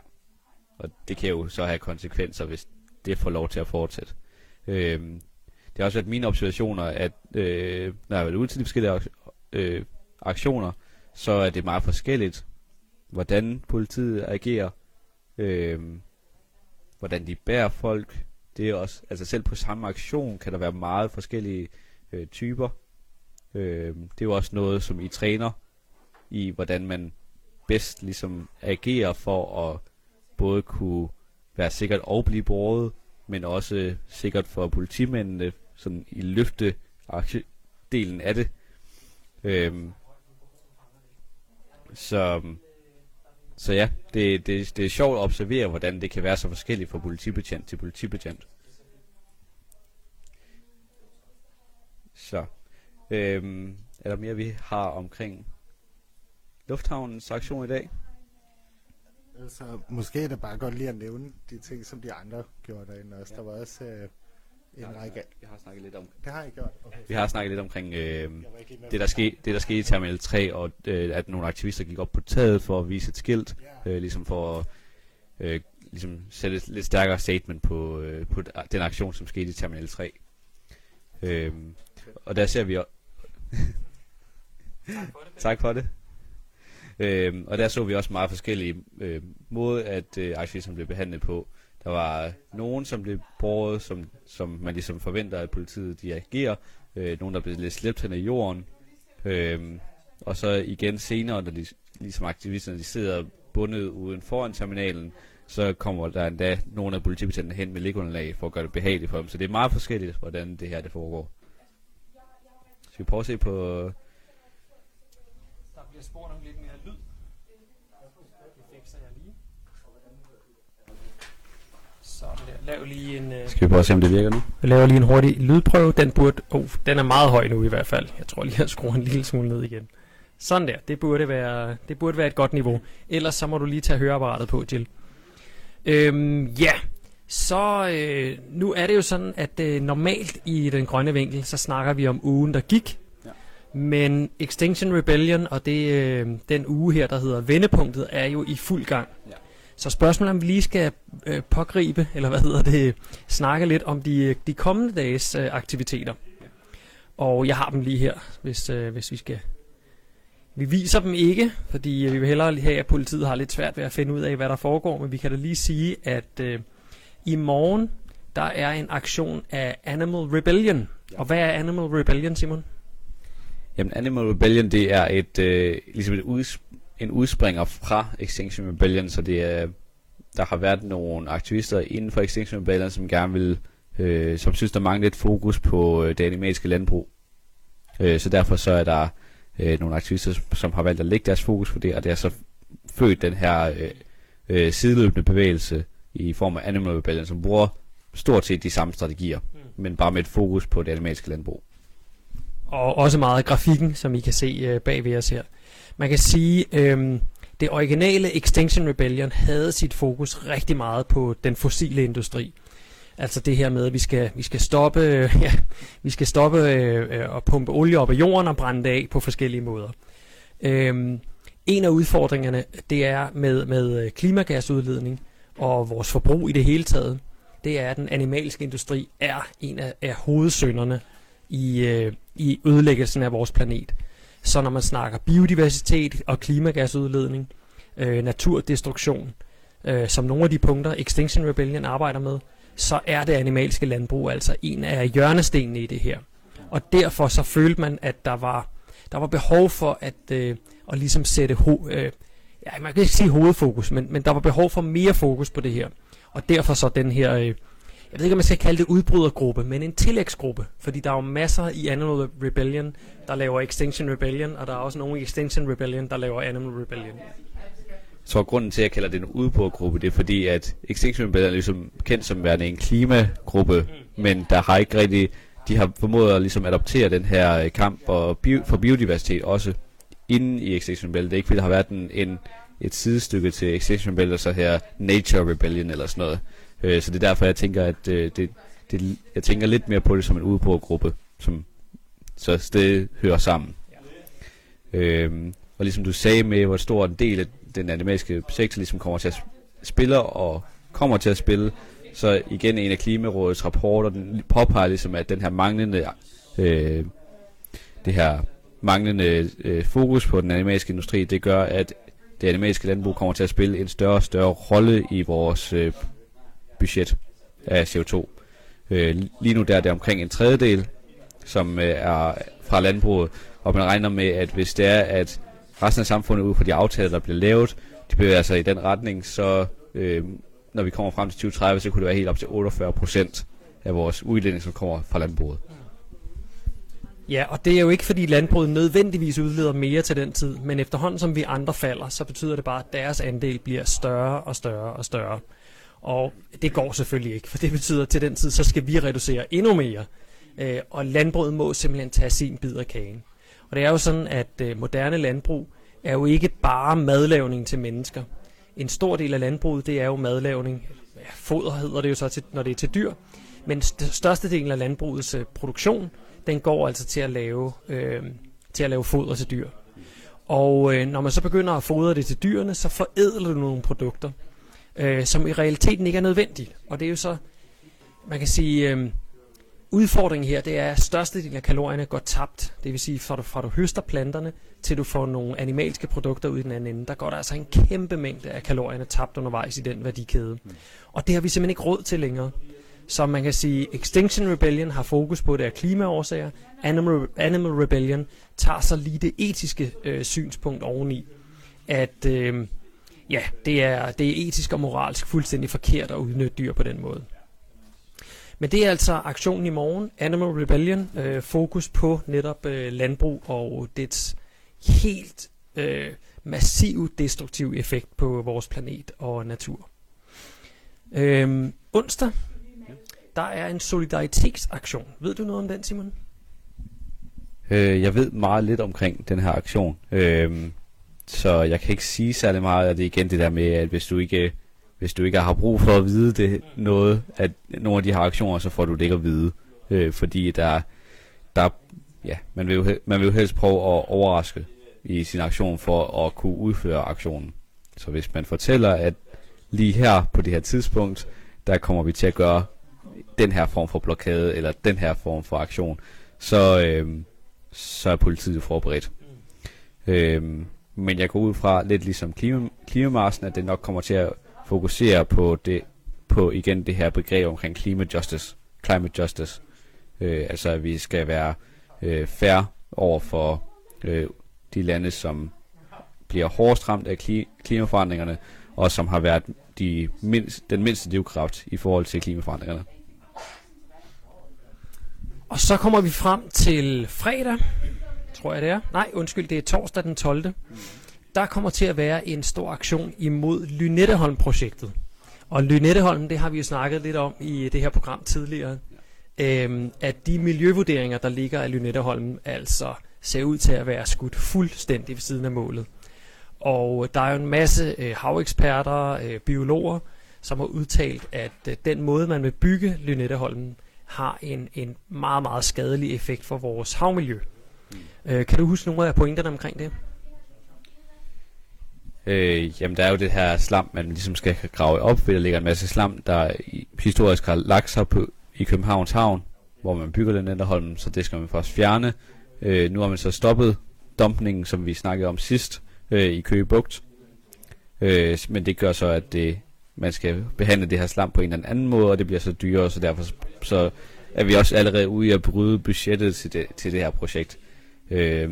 Og det kan jo så have konsekvenser, hvis det får lov til at fortsætte. Øhm, det har også været mine observationer, at øh, når jeg har været ude til de forskellige øh, aktioner, så er det meget forskelligt, hvordan politiet agerer, øh, hvordan de bærer folk. Det er også, altså selv på samme aktion kan der være meget forskellige øh, typer. Øh, det er jo også noget, som I træner i, hvordan man bedst ligesom agerer for at både kunne være sikkert og blive båret, men også sikkert for politimændene, sådan i løfte delen af det. Øhm, så, så ja, det, det, det er sjovt at observere, hvordan det kan være så forskelligt fra politibetjent til politibetjent. Så, øhm, er der mere, vi har omkring lufthavnens aktion i dag? Altså, måske er det bare godt lige at nævne de ting, som de andre gjorde derinde også. Ja. Der var også øh, en række... Jeg har snakket lidt om Det har jeg gjort. Okay. Vi har snakket lidt omkring øh, det, der skete, det, der skete i Terminal 3, og øh, at nogle aktivister gik op på taget for at vise et skilt, øh, ligesom for at øh, ligesom sætte et lidt stærkere statement på, øh, på den aktion, som skete i Terminal 3. Øh, og der ser vi... o- tak for det. Øh, og der så vi også meget forskellige øh, måde, at øh, aktivisterne blev behandlet på. Der var nogen, som blev båret, som, som man ligesom forventer, at politiet de agerer. Øh, nogen, der blev lidt slæbt hen i jorden. Øh, og så igen senere, når de, ligesom aktivisterne de sidder bundet uden foran terminalen, så kommer der endda nogle af politibetjentene hen med ligunderlag for at gøre det behageligt for dem. Så det er meget forskelligt, hvordan det her det foregår. Skal vi prøve at se på... Der bliver spurgt om lidt mere lyd. Det fikser jeg lige. Sådan der. Lav lige en, øh, Skal vi prøve at se, om det virker nu? jeg laver lige en hurtig lydprøve. Den burde, oh, den er meget høj nu i hvert fald. Jeg tror lige, at skrue en lille smule ned igen. Sådan der. Det burde være, det burde være et godt niveau. Ellers så må du lige tage høreapparatet på, Jill. Øhm, ja, så øh, nu er det jo sådan, at øh, normalt i den grønne vinkel, så snakker vi om ugen, der gik. Ja. Men Extinction Rebellion og det, øh, den uge her, der hedder Vendepunktet, er jo i fuld gang. Ja. Så spørgsmålet er, om vi lige skal øh, pågribe, eller hvad hedder det, snakke lidt om de, de kommende dages øh, aktiviteter. Og jeg har dem lige her, hvis, øh, hvis vi skal... Vi viser dem ikke, fordi øh, vi vil hellere have, at politiet har lidt svært ved at finde ud af, hvad der foregår, men vi kan da lige sige, at øh, i morgen, der er en aktion af Animal Rebellion. Ja. Og hvad er Animal Rebellion, Simon? Jamen, Animal Rebellion, det er et, øh, ligesom et uds- en udspringer fra Extinction Rebellion, så det er, der har været nogle aktivister inden for Extinction Rebellion, som gerne vil, øh, som synes, der mangler lidt fokus på øh, det animalske landbrug. Øh, så derfor så er der øh, nogle aktivister, som har valgt at lægge deres fokus på det, og det er så født den her øh, øh, sideløbende bevægelse i form af Animal Rebellion, som bruger stort set de samme strategier, Mm. men bare med et fokus på det animalske landbrug. og også meget af grafikken, som I kan se øh, bag ved os her. Man kan sige, øhm, det originale Extinction Rebellion havde sit fokus rigtig meget på den fossile industri. Altså det her med, at vi skal, vi skal stoppe, ja, vi skal stoppe øh, at pumpe olie op af jorden og brænde det af på forskellige måder. Øhm, en af udfordringerne, det er med, med øh, klimagasudledning og vores forbrug i det hele taget, det er, at den animalske industri er en af, af hovedsønderne i, øh, i ødelæggelsen af vores planet. Så når man snakker biodiversitet og klimagasudledning, øh, naturdestruktion, øh, som nogle af de punkter Extinction Rebellion arbejder med, så er det animalske landbrug altså en af hjørnestenene i det her. Og derfor så følte man, at der var, der var behov for at, øh, at ligesom sætte ho- øh, ja, man kan ikke sige hovedfokus, men, men der var behov for mere fokus på det her. Og derfor så den her, øh, jeg ved ikke om man skal kalde det udbrydergruppe, men en tillægsgruppe. Fordi der er jo masser i Animal Rebellion, der laver Extinction Rebellion, og der er også nogle i Extinction Rebellion, der laver Animal Rebellion. Så grunden til, at jeg kalder det en udbrugergruppe, det er fordi, at Extinction Rebellion er ligesom kendt som værende en klimagruppe, mm. men der har ikke rigtig, de har formået at ligesom adoptere den her øh, kamp og bio, for biodiversitet også inden i Extinction Rebellion. Det er ikke fordi, der har været en, en et sidestykke til Extinction Rebellion, så her Nature Rebellion eller sådan noget. Øh, så det er derfor, jeg tænker, at øh, det, det, jeg tænker lidt mere på det som en udbrugergruppe, som så det hører sammen. Øh, og ligesom du sagde med, hvor stor en del af den animalske sektor ligesom kommer til at spille og kommer til at spille, så igen en af Klimarådets rapporter, den påpeger ligesom, at den her manglende, øh, det her manglende øh, fokus på den animalske industri, det gør, at det animalske landbrug kommer til at spille en større og større rolle i vores øh, budget af CO2. Øh, lige nu der er det omkring en tredjedel, som øh, er fra landbruget, og man regner med, at hvis det er, at resten af samfundet ud fra de aftaler, der bliver lavet, de bevæger sig i den retning, så øh, når vi kommer frem til 2030, så kunne det være helt op til 48 procent af vores udledning, som kommer fra landbruget. Ja, og det er jo ikke fordi landbruget nødvendigvis udleder mere til den tid, men efterhånden som vi andre falder, så betyder det bare, at deres andel bliver større og større og større. Og det går selvfølgelig ikke, for det betyder, at til den tid, så skal vi reducere endnu mere. Øh, og landbruget må simpelthen tage sin bid af kagen. Og det er jo sådan, at øh, moderne landbrug er jo ikke bare madlavning til mennesker. En stor del af landbruget, det er jo madlavning. Ja, foder hedder det jo så, til, når det er til dyr. Men st- størstedelen af landbrugets øh, produktion, den går altså til at lave, øh, til at lave foder til dyr. Og øh, når man så begynder at fodre det til dyrene, så forædler du nogle produkter, øh, som i realiteten ikke er nødvendig. Og det er jo så, man kan sige, øh, udfordringen her, det er, at størstedelen af kalorierne går tabt. Det vil sige, fra du, fra du høster planterne, til du får nogle animalske produkter ud i den anden ende, der går der altså en kæmpe mængde af kalorierne tabt undervejs i den værdikæde. Og det har vi simpelthen ikke råd til længere. Så man kan sige, Extinction Rebellion har fokus på det af klimaårsager. Animal, Animal Rebellion tager så lige det etiske øh, synspunkt oveni, at øh, ja, det er, det er etisk og moralsk fuldstændig forkert at udnytte dyr på den måde. Men det er altså aktionen i morgen, Animal Rebellion, øh, fokus på netop øh, landbrug og dets helt øh, massiv destruktiv effekt på vores planet og natur. Øh, onsdag, der er en solidaritetsaktion. Ved du noget om den, Simon? Øh, jeg ved meget lidt omkring den her aktion. Øh, så jeg kan ikke sige særlig meget af det igen, det der med, at hvis du ikke, hvis du ikke har brug for at vide det noget, at nogle af de her aktioner, så får du det ikke at vide. Øh, fordi der, der ja, man vil, jo, man vil jo helst prøve at overraske i sin aktion for at kunne udføre aktionen. Så hvis man fortæller, at lige her på det her tidspunkt, der kommer vi til at gøre den her form for blokade, eller den her form for aktion, så, øh, så er politiet forberedt. Mm. Øh, men jeg går ud fra, lidt ligesom klima, klimamarsen, at det nok kommer til at fokusere på det på igen det her begreb omkring climate justice. Climate justice. Øh, altså at vi skal være øh, fair over for øh, de lande, som bliver hårdest ramt af kli- klimaforandringerne, og som har været de mindst, den mindste livkraft i forhold til klimaforandringerne. Og så kommer vi frem til fredag, tror jeg det er. Nej, undskyld, det er torsdag den 12. Der kommer til at være en stor aktion imod Lynetteholm-projektet. Og Lynetteholm, det har vi jo snakket lidt om i det her program tidligere, øhm, at de miljøvurderinger, der ligger af Lynetteholm, altså ser ud til at være skudt fuldstændig ved siden af målet. Og der er jo en masse øh, haveksperter, øh, biologer, som har udtalt, at øh, den måde, man vil bygge Lynetteholmen, har en, en meget, meget skadelig effekt for vores havmiljø. Mm. Mm. Øh, kan du huske nogle af pointerne omkring det? Øh, jamen, der er jo det her slam, man ligesom skal grave op, fordi der ligger en masse slam, der historisk har lagt sig på, i Københavns Havn, hvor man bygger den Enderholm, så det skal man først fjerne. Øh, nu har man så stoppet dumpningen, som vi snakkede om sidst, øh, i Køge Bugt. Øh, men det gør så, at det, man skal behandle det her slam på en eller anden måde, og det bliver så dyrere, så derfor så er vi også allerede ude i at bryde budgettet til det, til det her projekt. Øh,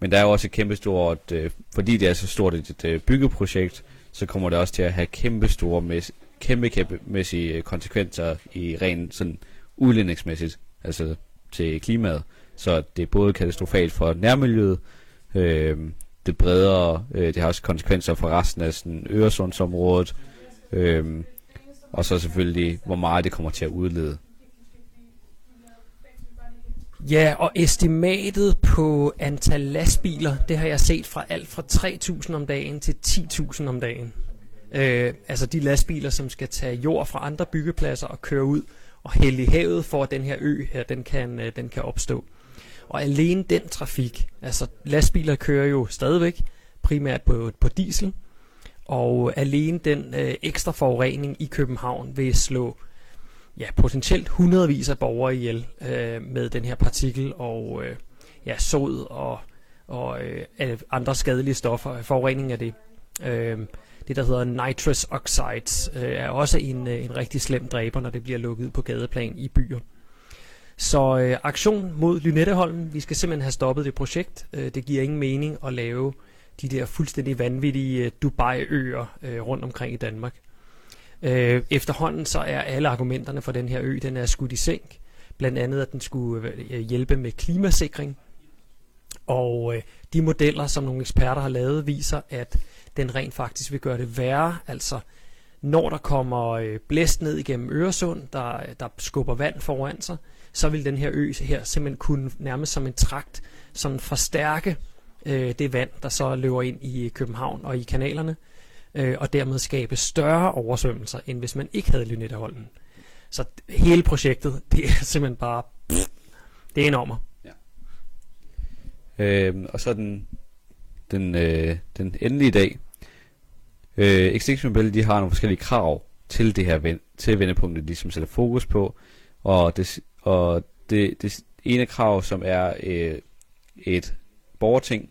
men der er jo også et kæmpestort, øh, fordi det er så stort et, et øh, byggeprojekt, så kommer det også til at have kæmpestore, mæs- kæmpe, kæmpemæssige øh, konsekvenser i ren sådan udlændingsmæssigt, altså til klimaet. Så det er både katastrofalt for nærmiljøet, øh, det bredere, øh, det har også konsekvenser for resten af sådan Øresundsområdet, øh, og så selvfølgelig, hvor meget det kommer til at udlede. Ja, og estimatet på antal lastbiler, det har jeg set fra alt fra 3.000 om dagen til 10.000 om dagen. Øh, altså de lastbiler, som skal tage jord fra andre byggepladser og køre ud og hælde i havet, for at den her ø her, den kan, øh, den kan opstå. Og alene den trafik, altså lastbiler kører jo stadigvæk primært på, på diesel, og alene den øh, ekstra forurening i København vil slå ja, potentielt hundredvis af borgere ihjel øh, med den her partikel og øh, ja, sod og, og øh, andre skadelige stoffer, forurening af det. Øh, det, der hedder nitrous oxides, øh, er også en, øh, en rigtig slem dræber, når det bliver lukket på gadeplan i byer. Så øh, aktion mod Lynetteholmen. Vi skal simpelthen have stoppet det projekt. Øh, det giver ingen mening at lave de der fuldstændig vanvittige øh, Dubai-øer øh, rundt omkring i Danmark. Øh, efterhånden så er alle argumenterne for den her ø, den er skudt i sænk. Blandt andet, at den skulle øh, hjælpe med klimasikring. Og øh, de modeller, som nogle eksperter har lavet, viser, at den rent faktisk vil gøre det værre. Altså, når der kommer øh, blæst ned igennem Øresund, der, der skubber vand foran sig, så vil den her ø her simpelthen kunne nærmest som en trakt sådan forstærke øh, det vand, der så løber ind i København og i kanalerne, øh, og dermed skabe større oversvømmelser, end hvis man ikke havde Lynetteholmen. Så hele projektet, det er simpelthen bare, pff, det er enormt. Ja. Øh, og så den, den, øh, den endelige dag. Øh, Extinction Rebellion, de har nogle forskellige krav til det her ven, til vendepunktet, de som sætter fokus på, og det, og det, det ene krav, som er øh, et borgerting,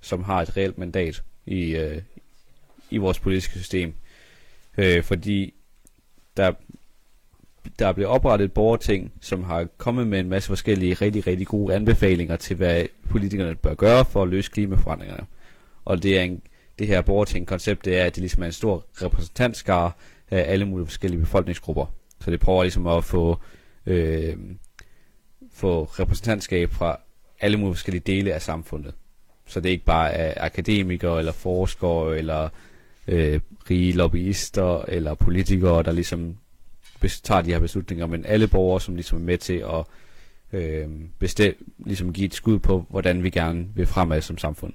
som har et reelt mandat i, øh, i vores politiske system. Øh, fordi der, der er blevet oprettet et borgerting, som har kommet med en masse forskellige rigtig, rigtig gode anbefalinger til, hvad politikerne bør gøre for at løse klimaforandringerne. Og det er en, det her borgerting-koncept, det er, at det ligesom er en stor repræsentantskare af alle mulige forskellige befolkningsgrupper. Så det prøver ligesom at få øh, få repræsentantskab fra alle mulige forskellige dele af samfundet. Så det er ikke bare er akademikere eller forskere eller øh, rige lobbyister eller politikere, der ligesom tager de her beslutninger, men alle borgere, som ligesom er med til at øh, bestem, ligesom give et skud på, hvordan vi gerne vil fremad som samfund.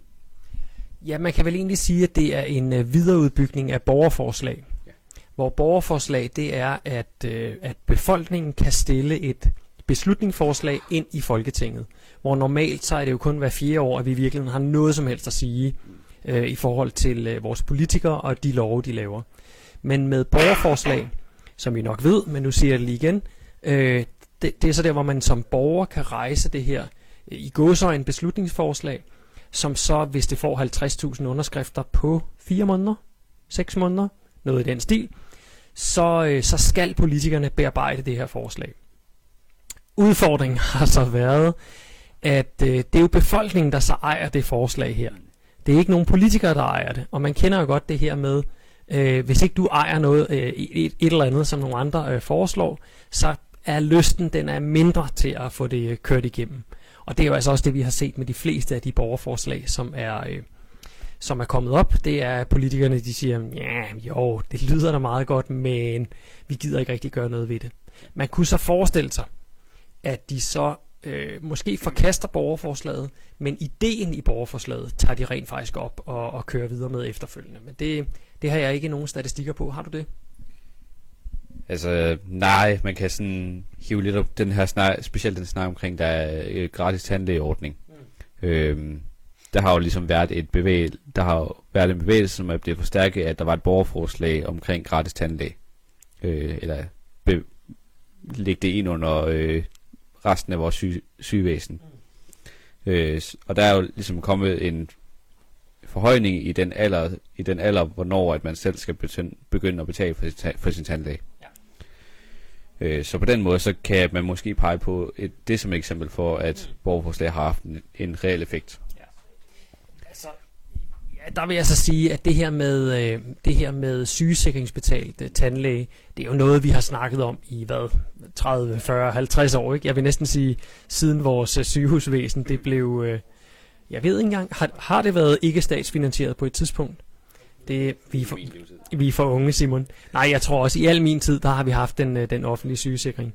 Ja, man kan vel egentlig sige, at det er en øh, videreudbygning af borgerforslag. Ja. Hvor borgerforslag, det er, at, øh, at befolkningen kan stille et beslutningsforslag ind i Folketinget. Hvor normalt så er det jo kun hver fire år, at vi virkelig har noget som helst at sige øh, i forhold til øh, vores politikere og de love, de laver. Men med borgerforslag, som vi nok ved, men nu siger jeg det lige igen, øh, det, det er så der, hvor man som borger kan rejse det her øh, i gåsøjne beslutningsforslag, som så, hvis det får 50.000 underskrifter på 4 måneder, 6 måneder, noget i den stil, så, øh, så skal politikerne bearbejde det her forslag. Udfordringen har så været, at øh, det er jo befolkningen, der så ejer det forslag her. Det er ikke nogen politikere, der ejer det. Og man kender jo godt det her med, øh, hvis ikke du ejer noget, øh, et, et eller andet, som nogle andre øh, foreslår, så er lysten den er mindre til at få det øh, kørt igennem. Og det er jo altså også det, vi har set med de fleste af de borgerforslag, som er, øh, som er kommet op. Det er, at politikerne de siger, ja, jo, det lyder da meget godt, men vi gider ikke rigtig gøre noget ved det. Man kunne så forestille sig, at de så øh, måske forkaster borgerforslaget, men ideen i borgerforslaget tager de rent faktisk op og, og kører videre med efterfølgende. Men det, det har jeg ikke nogen statistikker på. Har du det? Altså, nej, man kan sådan hive lidt op den her snak, specielt den snak omkring, der er øh, gratis tandlægeordning. Mm. Øhm, der har jo ligesom været et bevægelse, der har jo været en bevægelse, som er blevet forstærket, at der var et borgerforslag omkring gratis tandlæge. Øh, eller be, lægge det ind under øh, resten af vores syge, sygevæsen. Øh, og der er jo ligesom kommet en forhøjning i den alder, i den alder hvornår at man selv skal begynde at betale for sin, for sin tandlæge. Øh, så på den måde, så kan man måske pege på et, det som eksempel for, at borgerforslag har haft en, en reel effekt. Der vil jeg så sige, at det her med, øh, det her med sygesikringsbetalt øh, tandlæge, det er jo noget, vi har snakket om i hvad, 30, 40, 50 år. Ikke? Jeg vil næsten sige, siden vores øh, sygehusvæsen, det blev... Øh, jeg ved ikke engang, har, har det været ikke statsfinansieret på et tidspunkt? Det, vi, er for, vi er for unge, Simon. Nej, jeg tror også, i al min tid, der har vi haft den, den offentlige sygesikring.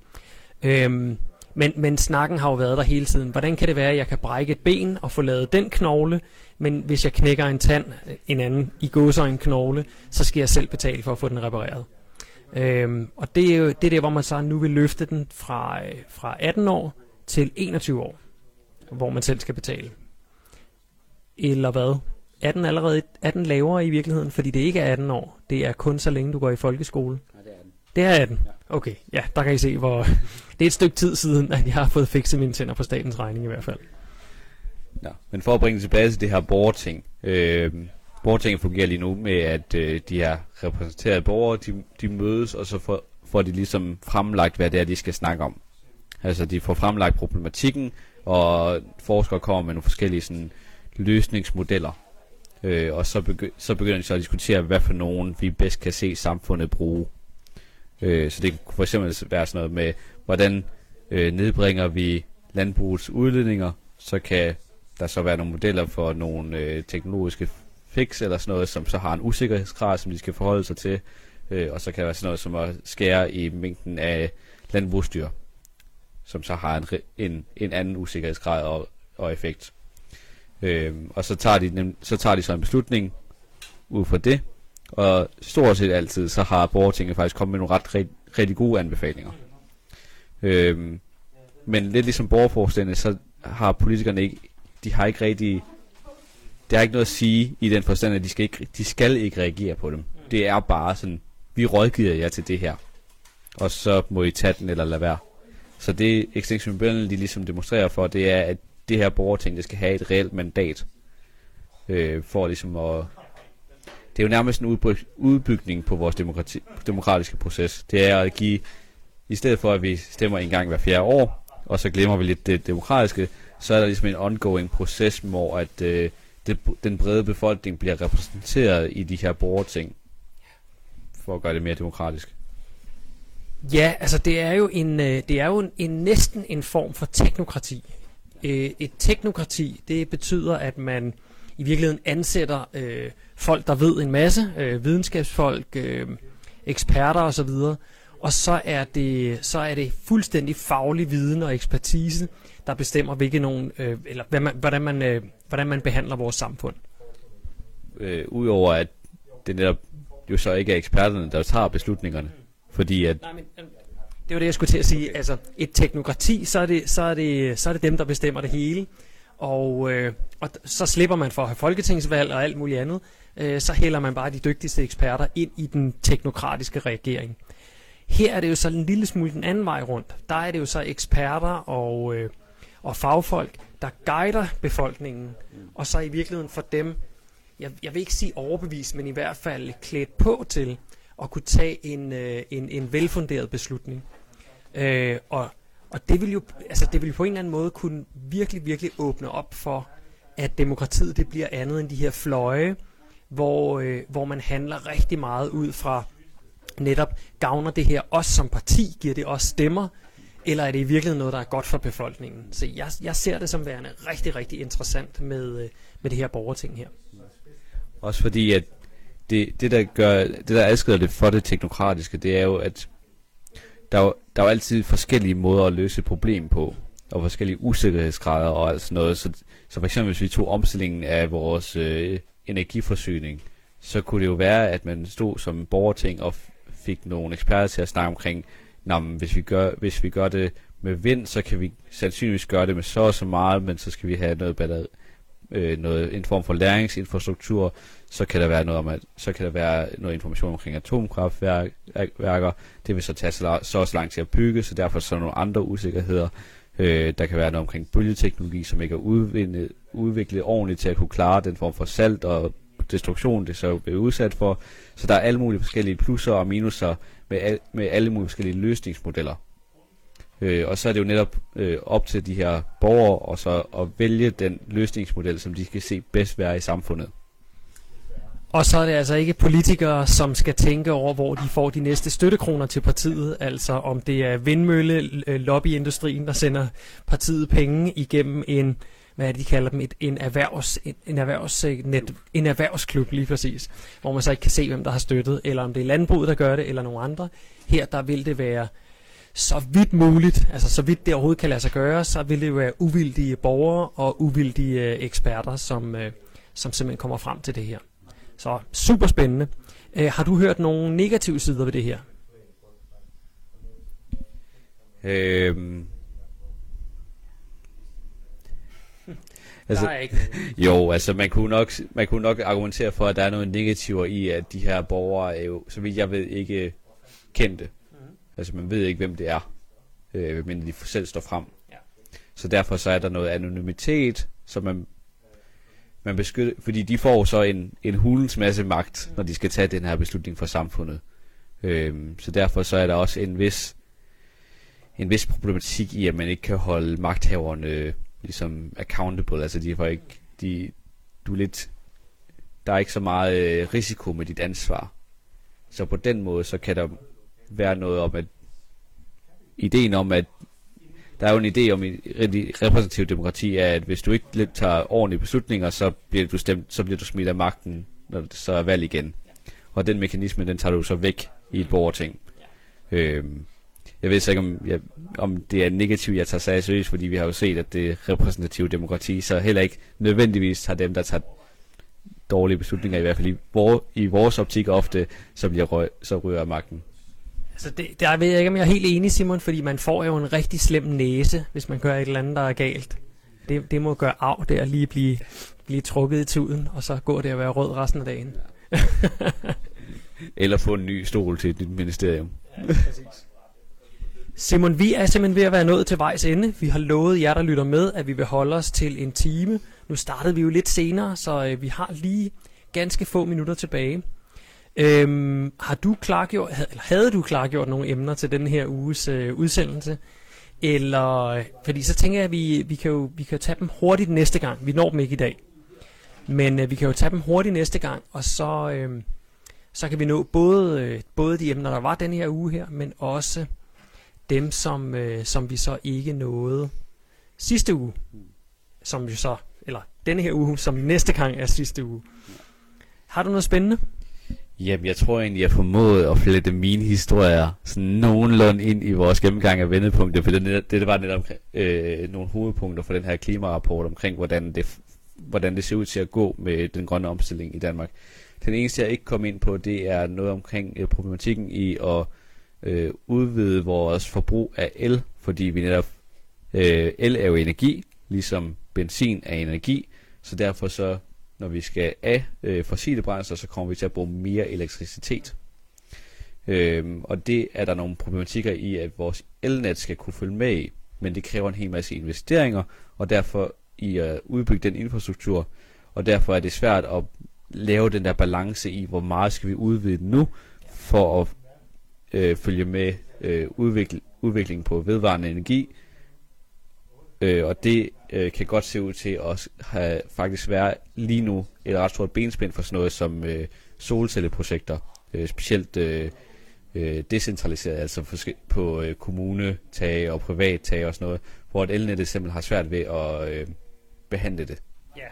Øhm, men, men snakken har jo været der hele tiden. Hvordan kan det være, at jeg kan brække et ben og få lavet den knogle, men hvis jeg knækker en tand, en anden i gåser en knogle, så skal jeg selv betale for at få den repareret. Øhm, og det er jo det er der, hvor man så nu vil løfte den fra, øh, fra 18 år til 21 år, hvor man selv skal betale. Eller hvad? er den allerede er den lavere i virkeligheden, fordi det ikke er 18 år. Det er kun så længe du går i folkeskole. Det er 18. Er 18? Ja. Okay, ja, der kan I se, hvor det er et stykke tid siden, at jeg har fået fikset mine tænder på statens regning i hvert fald. Ja, men for at bringe tilbage til det her borgerting. Øh, borgertinget fungerer lige nu med, at øh, de her repræsenterede borgere, de, de mødes, og så får, får de ligesom fremlagt, hvad det er, de skal snakke om. Altså, de får fremlagt problematikken, og forskere kommer med nogle forskellige sådan, løsningsmodeller Øh, og så, begy- så begynder de så at diskutere, hvad for nogen vi bedst kan se samfundet bruge. Øh, så det kunne for eksempel være sådan noget med, hvordan øh, nedbringer vi landbrugets udledninger, så kan der så være nogle modeller for nogle øh, teknologiske fix eller sådan noget, som så har en usikkerhedsgrad, som de skal forholde sig til. Øh, og så kan der være sådan noget som at skære i mængden af landbrugsdyr, som så har en, en, en anden usikkerhedsgrad og, og effekt. Øh, og så tager, de nem, så tager de så en beslutning ud fra det, og stort set altid, så har borgertinget faktisk kommet med nogle ret rigtig, rigtig gode anbefalinger. Øhm, men lidt ligesom borgerforslagene, så har politikerne ikke, de har ikke rigtig, det har ikke noget at sige i den forstand, at de skal ikke, de skal ikke reagere på dem. Det er bare sådan, vi rådgiver jer til det her, og så må I tage den eller lade være. Så det Extinction Rebellion, de ligesom demonstrerer for, det er, at det her borgerting, det skal have et reelt mandat, øh, for ligesom at... Det er jo nærmest en udbygning på vores demokrati, demokratiske proces. Det er at give, i stedet for at vi stemmer en gang hver fjerde år, og så glemmer vi lidt det demokratiske, så er der ligesom en ongoing proces, hvor at, øh, det, den brede befolkning bliver repræsenteret i de her borgerting, for at gøre det mere demokratisk. Ja, altså det er jo en, øh, det er jo en, en næsten en form for teknokrati. Øh, et teknokrati, det betyder, at man i virkeligheden ansætter øh, folk, der ved en masse, øh, videnskabsfolk, øh, eksperter osv., og så er det så er det fuldstændig faglig viden og ekspertise, der bestemmer hvilke nogen øh, eller hvad man, hvordan man øh, hvordan man behandler vores samfund. Øh, Udover at det netop jo så ikke er eksperterne, der tager beslutningerne, fordi at Nej, men, det var det, jeg skulle til at sige. Altså, et teknokrati, så er det, så er det, så er det dem, der bestemmer det hele. Og, øh, og så slipper man for at have folketingsvalg og alt muligt andet. Øh, så hælder man bare de dygtigste eksperter ind i den teknokratiske regering. Her er det jo så en lille smule den anden vej rundt. Der er det jo så eksperter og, øh, og fagfolk, der guider befolkningen, og så i virkeligheden for dem, jeg, jeg vil ikke sige overbevist, men i hvert fald klædt på til at kunne tage en, øh, en, en velfunderet beslutning. Øh, og, og det vil jo altså det vil jo på en eller anden måde kunne virkelig, virkelig åbne op for, at demokratiet det bliver andet end de her fløje, hvor, øh, hvor man handler rigtig meget ud fra netop, gavner det her os som parti, giver det os stemmer, eller er det i virkeligheden noget, der er godt for befolkningen? Så jeg, jeg ser det som værende rigtig, rigtig interessant med, øh, med det her borgerting her. Også fordi, at det, det, der gør, det der adskiller det for det teknokratiske, det er jo, at der der er jo altid forskellige måder at løse et problem på. og forskellige usikkerhedsgrader og alt sådan noget. Så, så for eksempel hvis vi tog omstillingen af vores øh, energiforsyning, så kunne det jo være, at man stod som borgerting og fik nogle eksperter til at snakke omkring, Nå, men hvis, vi gør, hvis vi gør det med vind, så kan vi sandsynligvis gøre det med så og så meget, men så skal vi have noget batteri, øh, noget, en form for læringsinfrastruktur, så kan der være noget om at, så kan der være noget information omkring atomkraftværker. Det vil så tage så, så, også lang tid at bygge, så derfor så er der nogle andre usikkerheder. Øh, der kan være noget omkring bølgeteknologi, som ikke er udviklet, udviklet ordentligt til at kunne klare den form for salt og destruktion, det så bliver udsat for. Så der er alle mulige forskellige plusser og minuser med, al, med alle mulige forskellige løsningsmodeller. Øh, og så er det jo netop øh, op til de her borgere og så at vælge den løsningsmodel, som de skal se bedst være i samfundet. Og så er det altså ikke politikere, som skal tænke over, hvor de får de næste støttekroner til partiet. Altså om det er vindmølle, lobbyindustrien, der sender partiet penge igennem en, hvad er det, de kalder dem, et, en, erhvervs, en, en, erhvervsnet, øh, en erhvervsklub lige præcis, hvor man så ikke kan se, hvem der har støttet, eller om det er landbruget, der gør det, eller nogen andre. Her der vil det være så vidt muligt, altså så vidt det overhovedet kan lade sig gøre, så vil det jo være uvildige borgere og uvildige øh, eksperter, som, øh, som simpelthen kommer frem til det her. Så super spændende. Øh, har du hørt nogle negative sider ved det her? Øhm. Altså, der er ikke jo, altså man kunne, nok, man kunne nok argumentere for, at der er noget negativer i, at de her borgere er jo, så vidt jeg ved, ikke kendte. Mm-hmm. Altså man ved ikke, hvem det er, øh, men de selv står frem. Ja. Så derfor så er der noget anonymitet, så man man beskytter, fordi de får så en, en hulens masse magt, når de skal tage den her beslutning for samfundet. Øhm, så derfor så er der også en vis, en vis problematik i, at man ikke kan holde magthaverne øh, ligesom accountable. Altså de får ikke, de, du er lidt, der er ikke så meget øh, risiko med dit ansvar. Så på den måde, så kan der være noget om, at ideen om, at der er jo en idé om i repræsentativt demokrati, er, at hvis du ikke tager ordentlige beslutninger, så bliver du stemt, så bliver du smidt af magten, når det så er valg igen. Og den mekanisme, den tager du så væk i et borgerting. Øhm, jeg ved så ikke, om, jeg, om det er negativt, jeg tager sig seriøst, fordi vi har jo set, at det er demokrati, så heller ikke nødvendigvis tager dem, der tager dårlige beslutninger, i hvert fald i, vor, i vores optik ofte, så, bliver røg, så ryger magten. Altså det, der ved jeg ikke, om jeg er helt enig, Simon, fordi man får jo en rigtig slem næse, hvis man gør et eller andet, der er galt. Det, det må gøre af det at lige blive, blive trukket i tuden, og så går det at være rød resten af dagen. eller få en ny stol til dit ministerium. Ja, præcis. Simon, vi er simpelthen ved at være nået til vejs ende. Vi har lovet jer, der lytter med, at vi vil holde os til en time. Nu startede vi jo lidt senere, så øh, vi har lige ganske få minutter tilbage. Øhm, har du klargjort, eller havde du klargjort nogle emner til den her uges øh, udsendelse? Eller, fordi så tænker jeg, at vi, vi, kan jo, vi kan jo tage dem hurtigt næste gang. Vi når dem ikke i dag. Men øh, vi kan jo tage dem hurtigt næste gang, og så, øh, så kan vi nå både, øh, både de emner, der var den her uge her, men også dem, som, øh, som vi så ikke nåede sidste uge. Som vi så, eller denne her uge, som næste gang er sidste uge. Har du noget spændende? Jamen, jeg tror egentlig, jeg formåede at flette mine historier sådan nogenlunde ind i vores gennemgang af vendepunkter, for det, det var netop øh, nogle hovedpunkter for den her klimarapport omkring, hvordan det, hvordan det ser ud til at gå med den grønne omstilling i Danmark. Den eneste, jeg ikke kom ind på, det er noget omkring øh, problematikken i at øh, udvide vores forbrug af el, fordi vi netop, øh, el er jo energi, ligesom benzin er energi, så derfor så når vi skal af øh, fossile brændsler, så kommer vi til at bruge mere elektricitet. Øhm, og det er der nogle problematikker i, at vores elnet skal kunne følge med i, men det kræver en hel masse investeringer, og derfor i at udbygge den infrastruktur, og derfor er det svært at lave den der balance i, hvor meget skal vi udvide nu, for at øh, følge med øh, udvikl- udviklingen på vedvarende energi, Øh, og det øh, kan godt se ud til at have, faktisk være lige nu et ret stort benspænd for sådan noget som øh, solcelleprojekter. Øh, specielt øh, øh, decentraliseret, altså på øh, kommunetage og privattage og sådan noget, hvor et elnettet simpelthen har svært ved at øh, behandle det. Ja,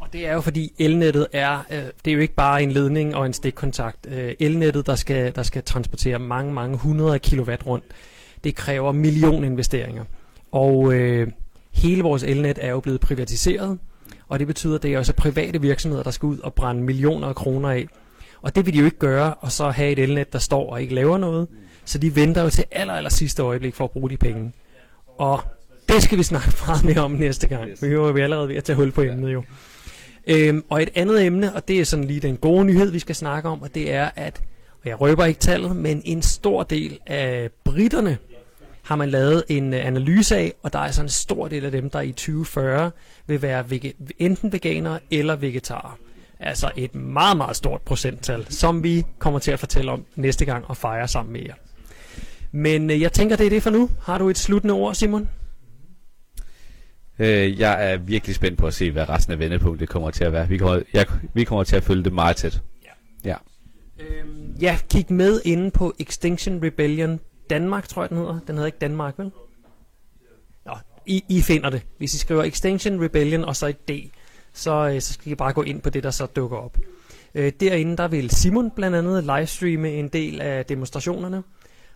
og det er jo fordi elnettet er, øh, det er jo ikke bare en ledning og en stikkontakt. Øh, elnettet, der skal, der skal transportere mange, mange hundrede kilowatt rundt, det kræver millioninvesteringer. Og øh, hele vores elnet er jo blevet privatiseret, og det betyder, at det er også private virksomheder, der skal ud og brænde millioner af kroner af. Og det vil de jo ikke gøre, og så have et elnet, der står og ikke laver noget. Så de venter jo til aller, aller sidste øjeblik for at bruge de penge. Og det skal vi snakke meget mere om næste gang. Yes. Vi er jo allerede ved at tage hul på emnet jo. Øhm, og et andet emne, og det er sådan lige den gode nyhed, vi skal snakke om, og det er, at, og jeg røber ikke tallet, men en stor del af britterne har man lavet en øh, analyse af, og der er altså en stor del af dem, der i 2040 vil være vege- enten veganere eller vegetarer. Altså et meget, meget stort procenttal, som vi kommer til at fortælle om næste gang og fejre sammen med jer. Men øh, jeg tænker, det er det for nu. Har du et sluttende ord, Simon? Øh, jeg er virkelig spændt på at se, hvad resten af vendepunktet kommer til at være. Vi kommer, jeg, vi kommer til at følge det meget tæt. Ja. Øhm, ja, kig med inde på Extinction Rebellion Danmark, tror jeg den hedder. Den hedder ikke Danmark, vel? Nå, I, I finder det. Hvis I skriver Extinction Rebellion og så et D, så, øh, så skal I bare gå ind på det, der så dukker op. Øh, derinde, der vil Simon blandt andet livestreame en del af demonstrationerne.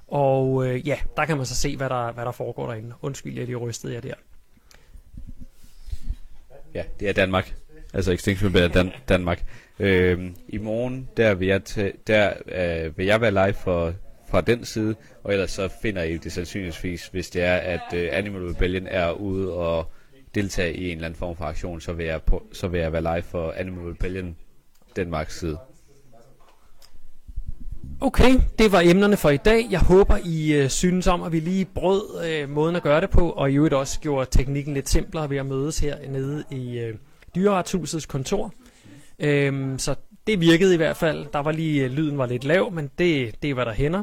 Og øh, ja, der kan man så se, hvad der, hvad der foregår derinde. Undskyld, jeg lige rystede jer der. Ja, det er Danmark. Altså Extinction Rebellion Dan- Danmark. Øhm, I morgen, der vil jeg, tage, der, øh, vil jeg være live for, fra den side, og ellers så finder I det sandsynligvis, hvis det er, at øh, Animal Rebellion er ude og deltage i en eller anden form for aktion, så vil jeg, på, så vil jeg være live for Animal Rebellion Danmarks side. Okay, det var emnerne for i dag. Jeg håber, I øh, synes om, at vi lige brød øh, måden at gøre det på, og i øvrigt også gjorde teknikken lidt simplere ved at mødes her nede i øh, Dyreretshusets kontor. Øhm, så det virkede i hvert fald. Der var lige, øh, lyden var lidt lav, men det, det var der hænder.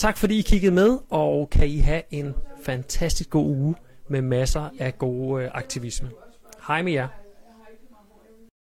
Tak fordi I kiggede med, og kan I have en fantastisk god uge med masser af gode øh, aktivisme. Hej med jer.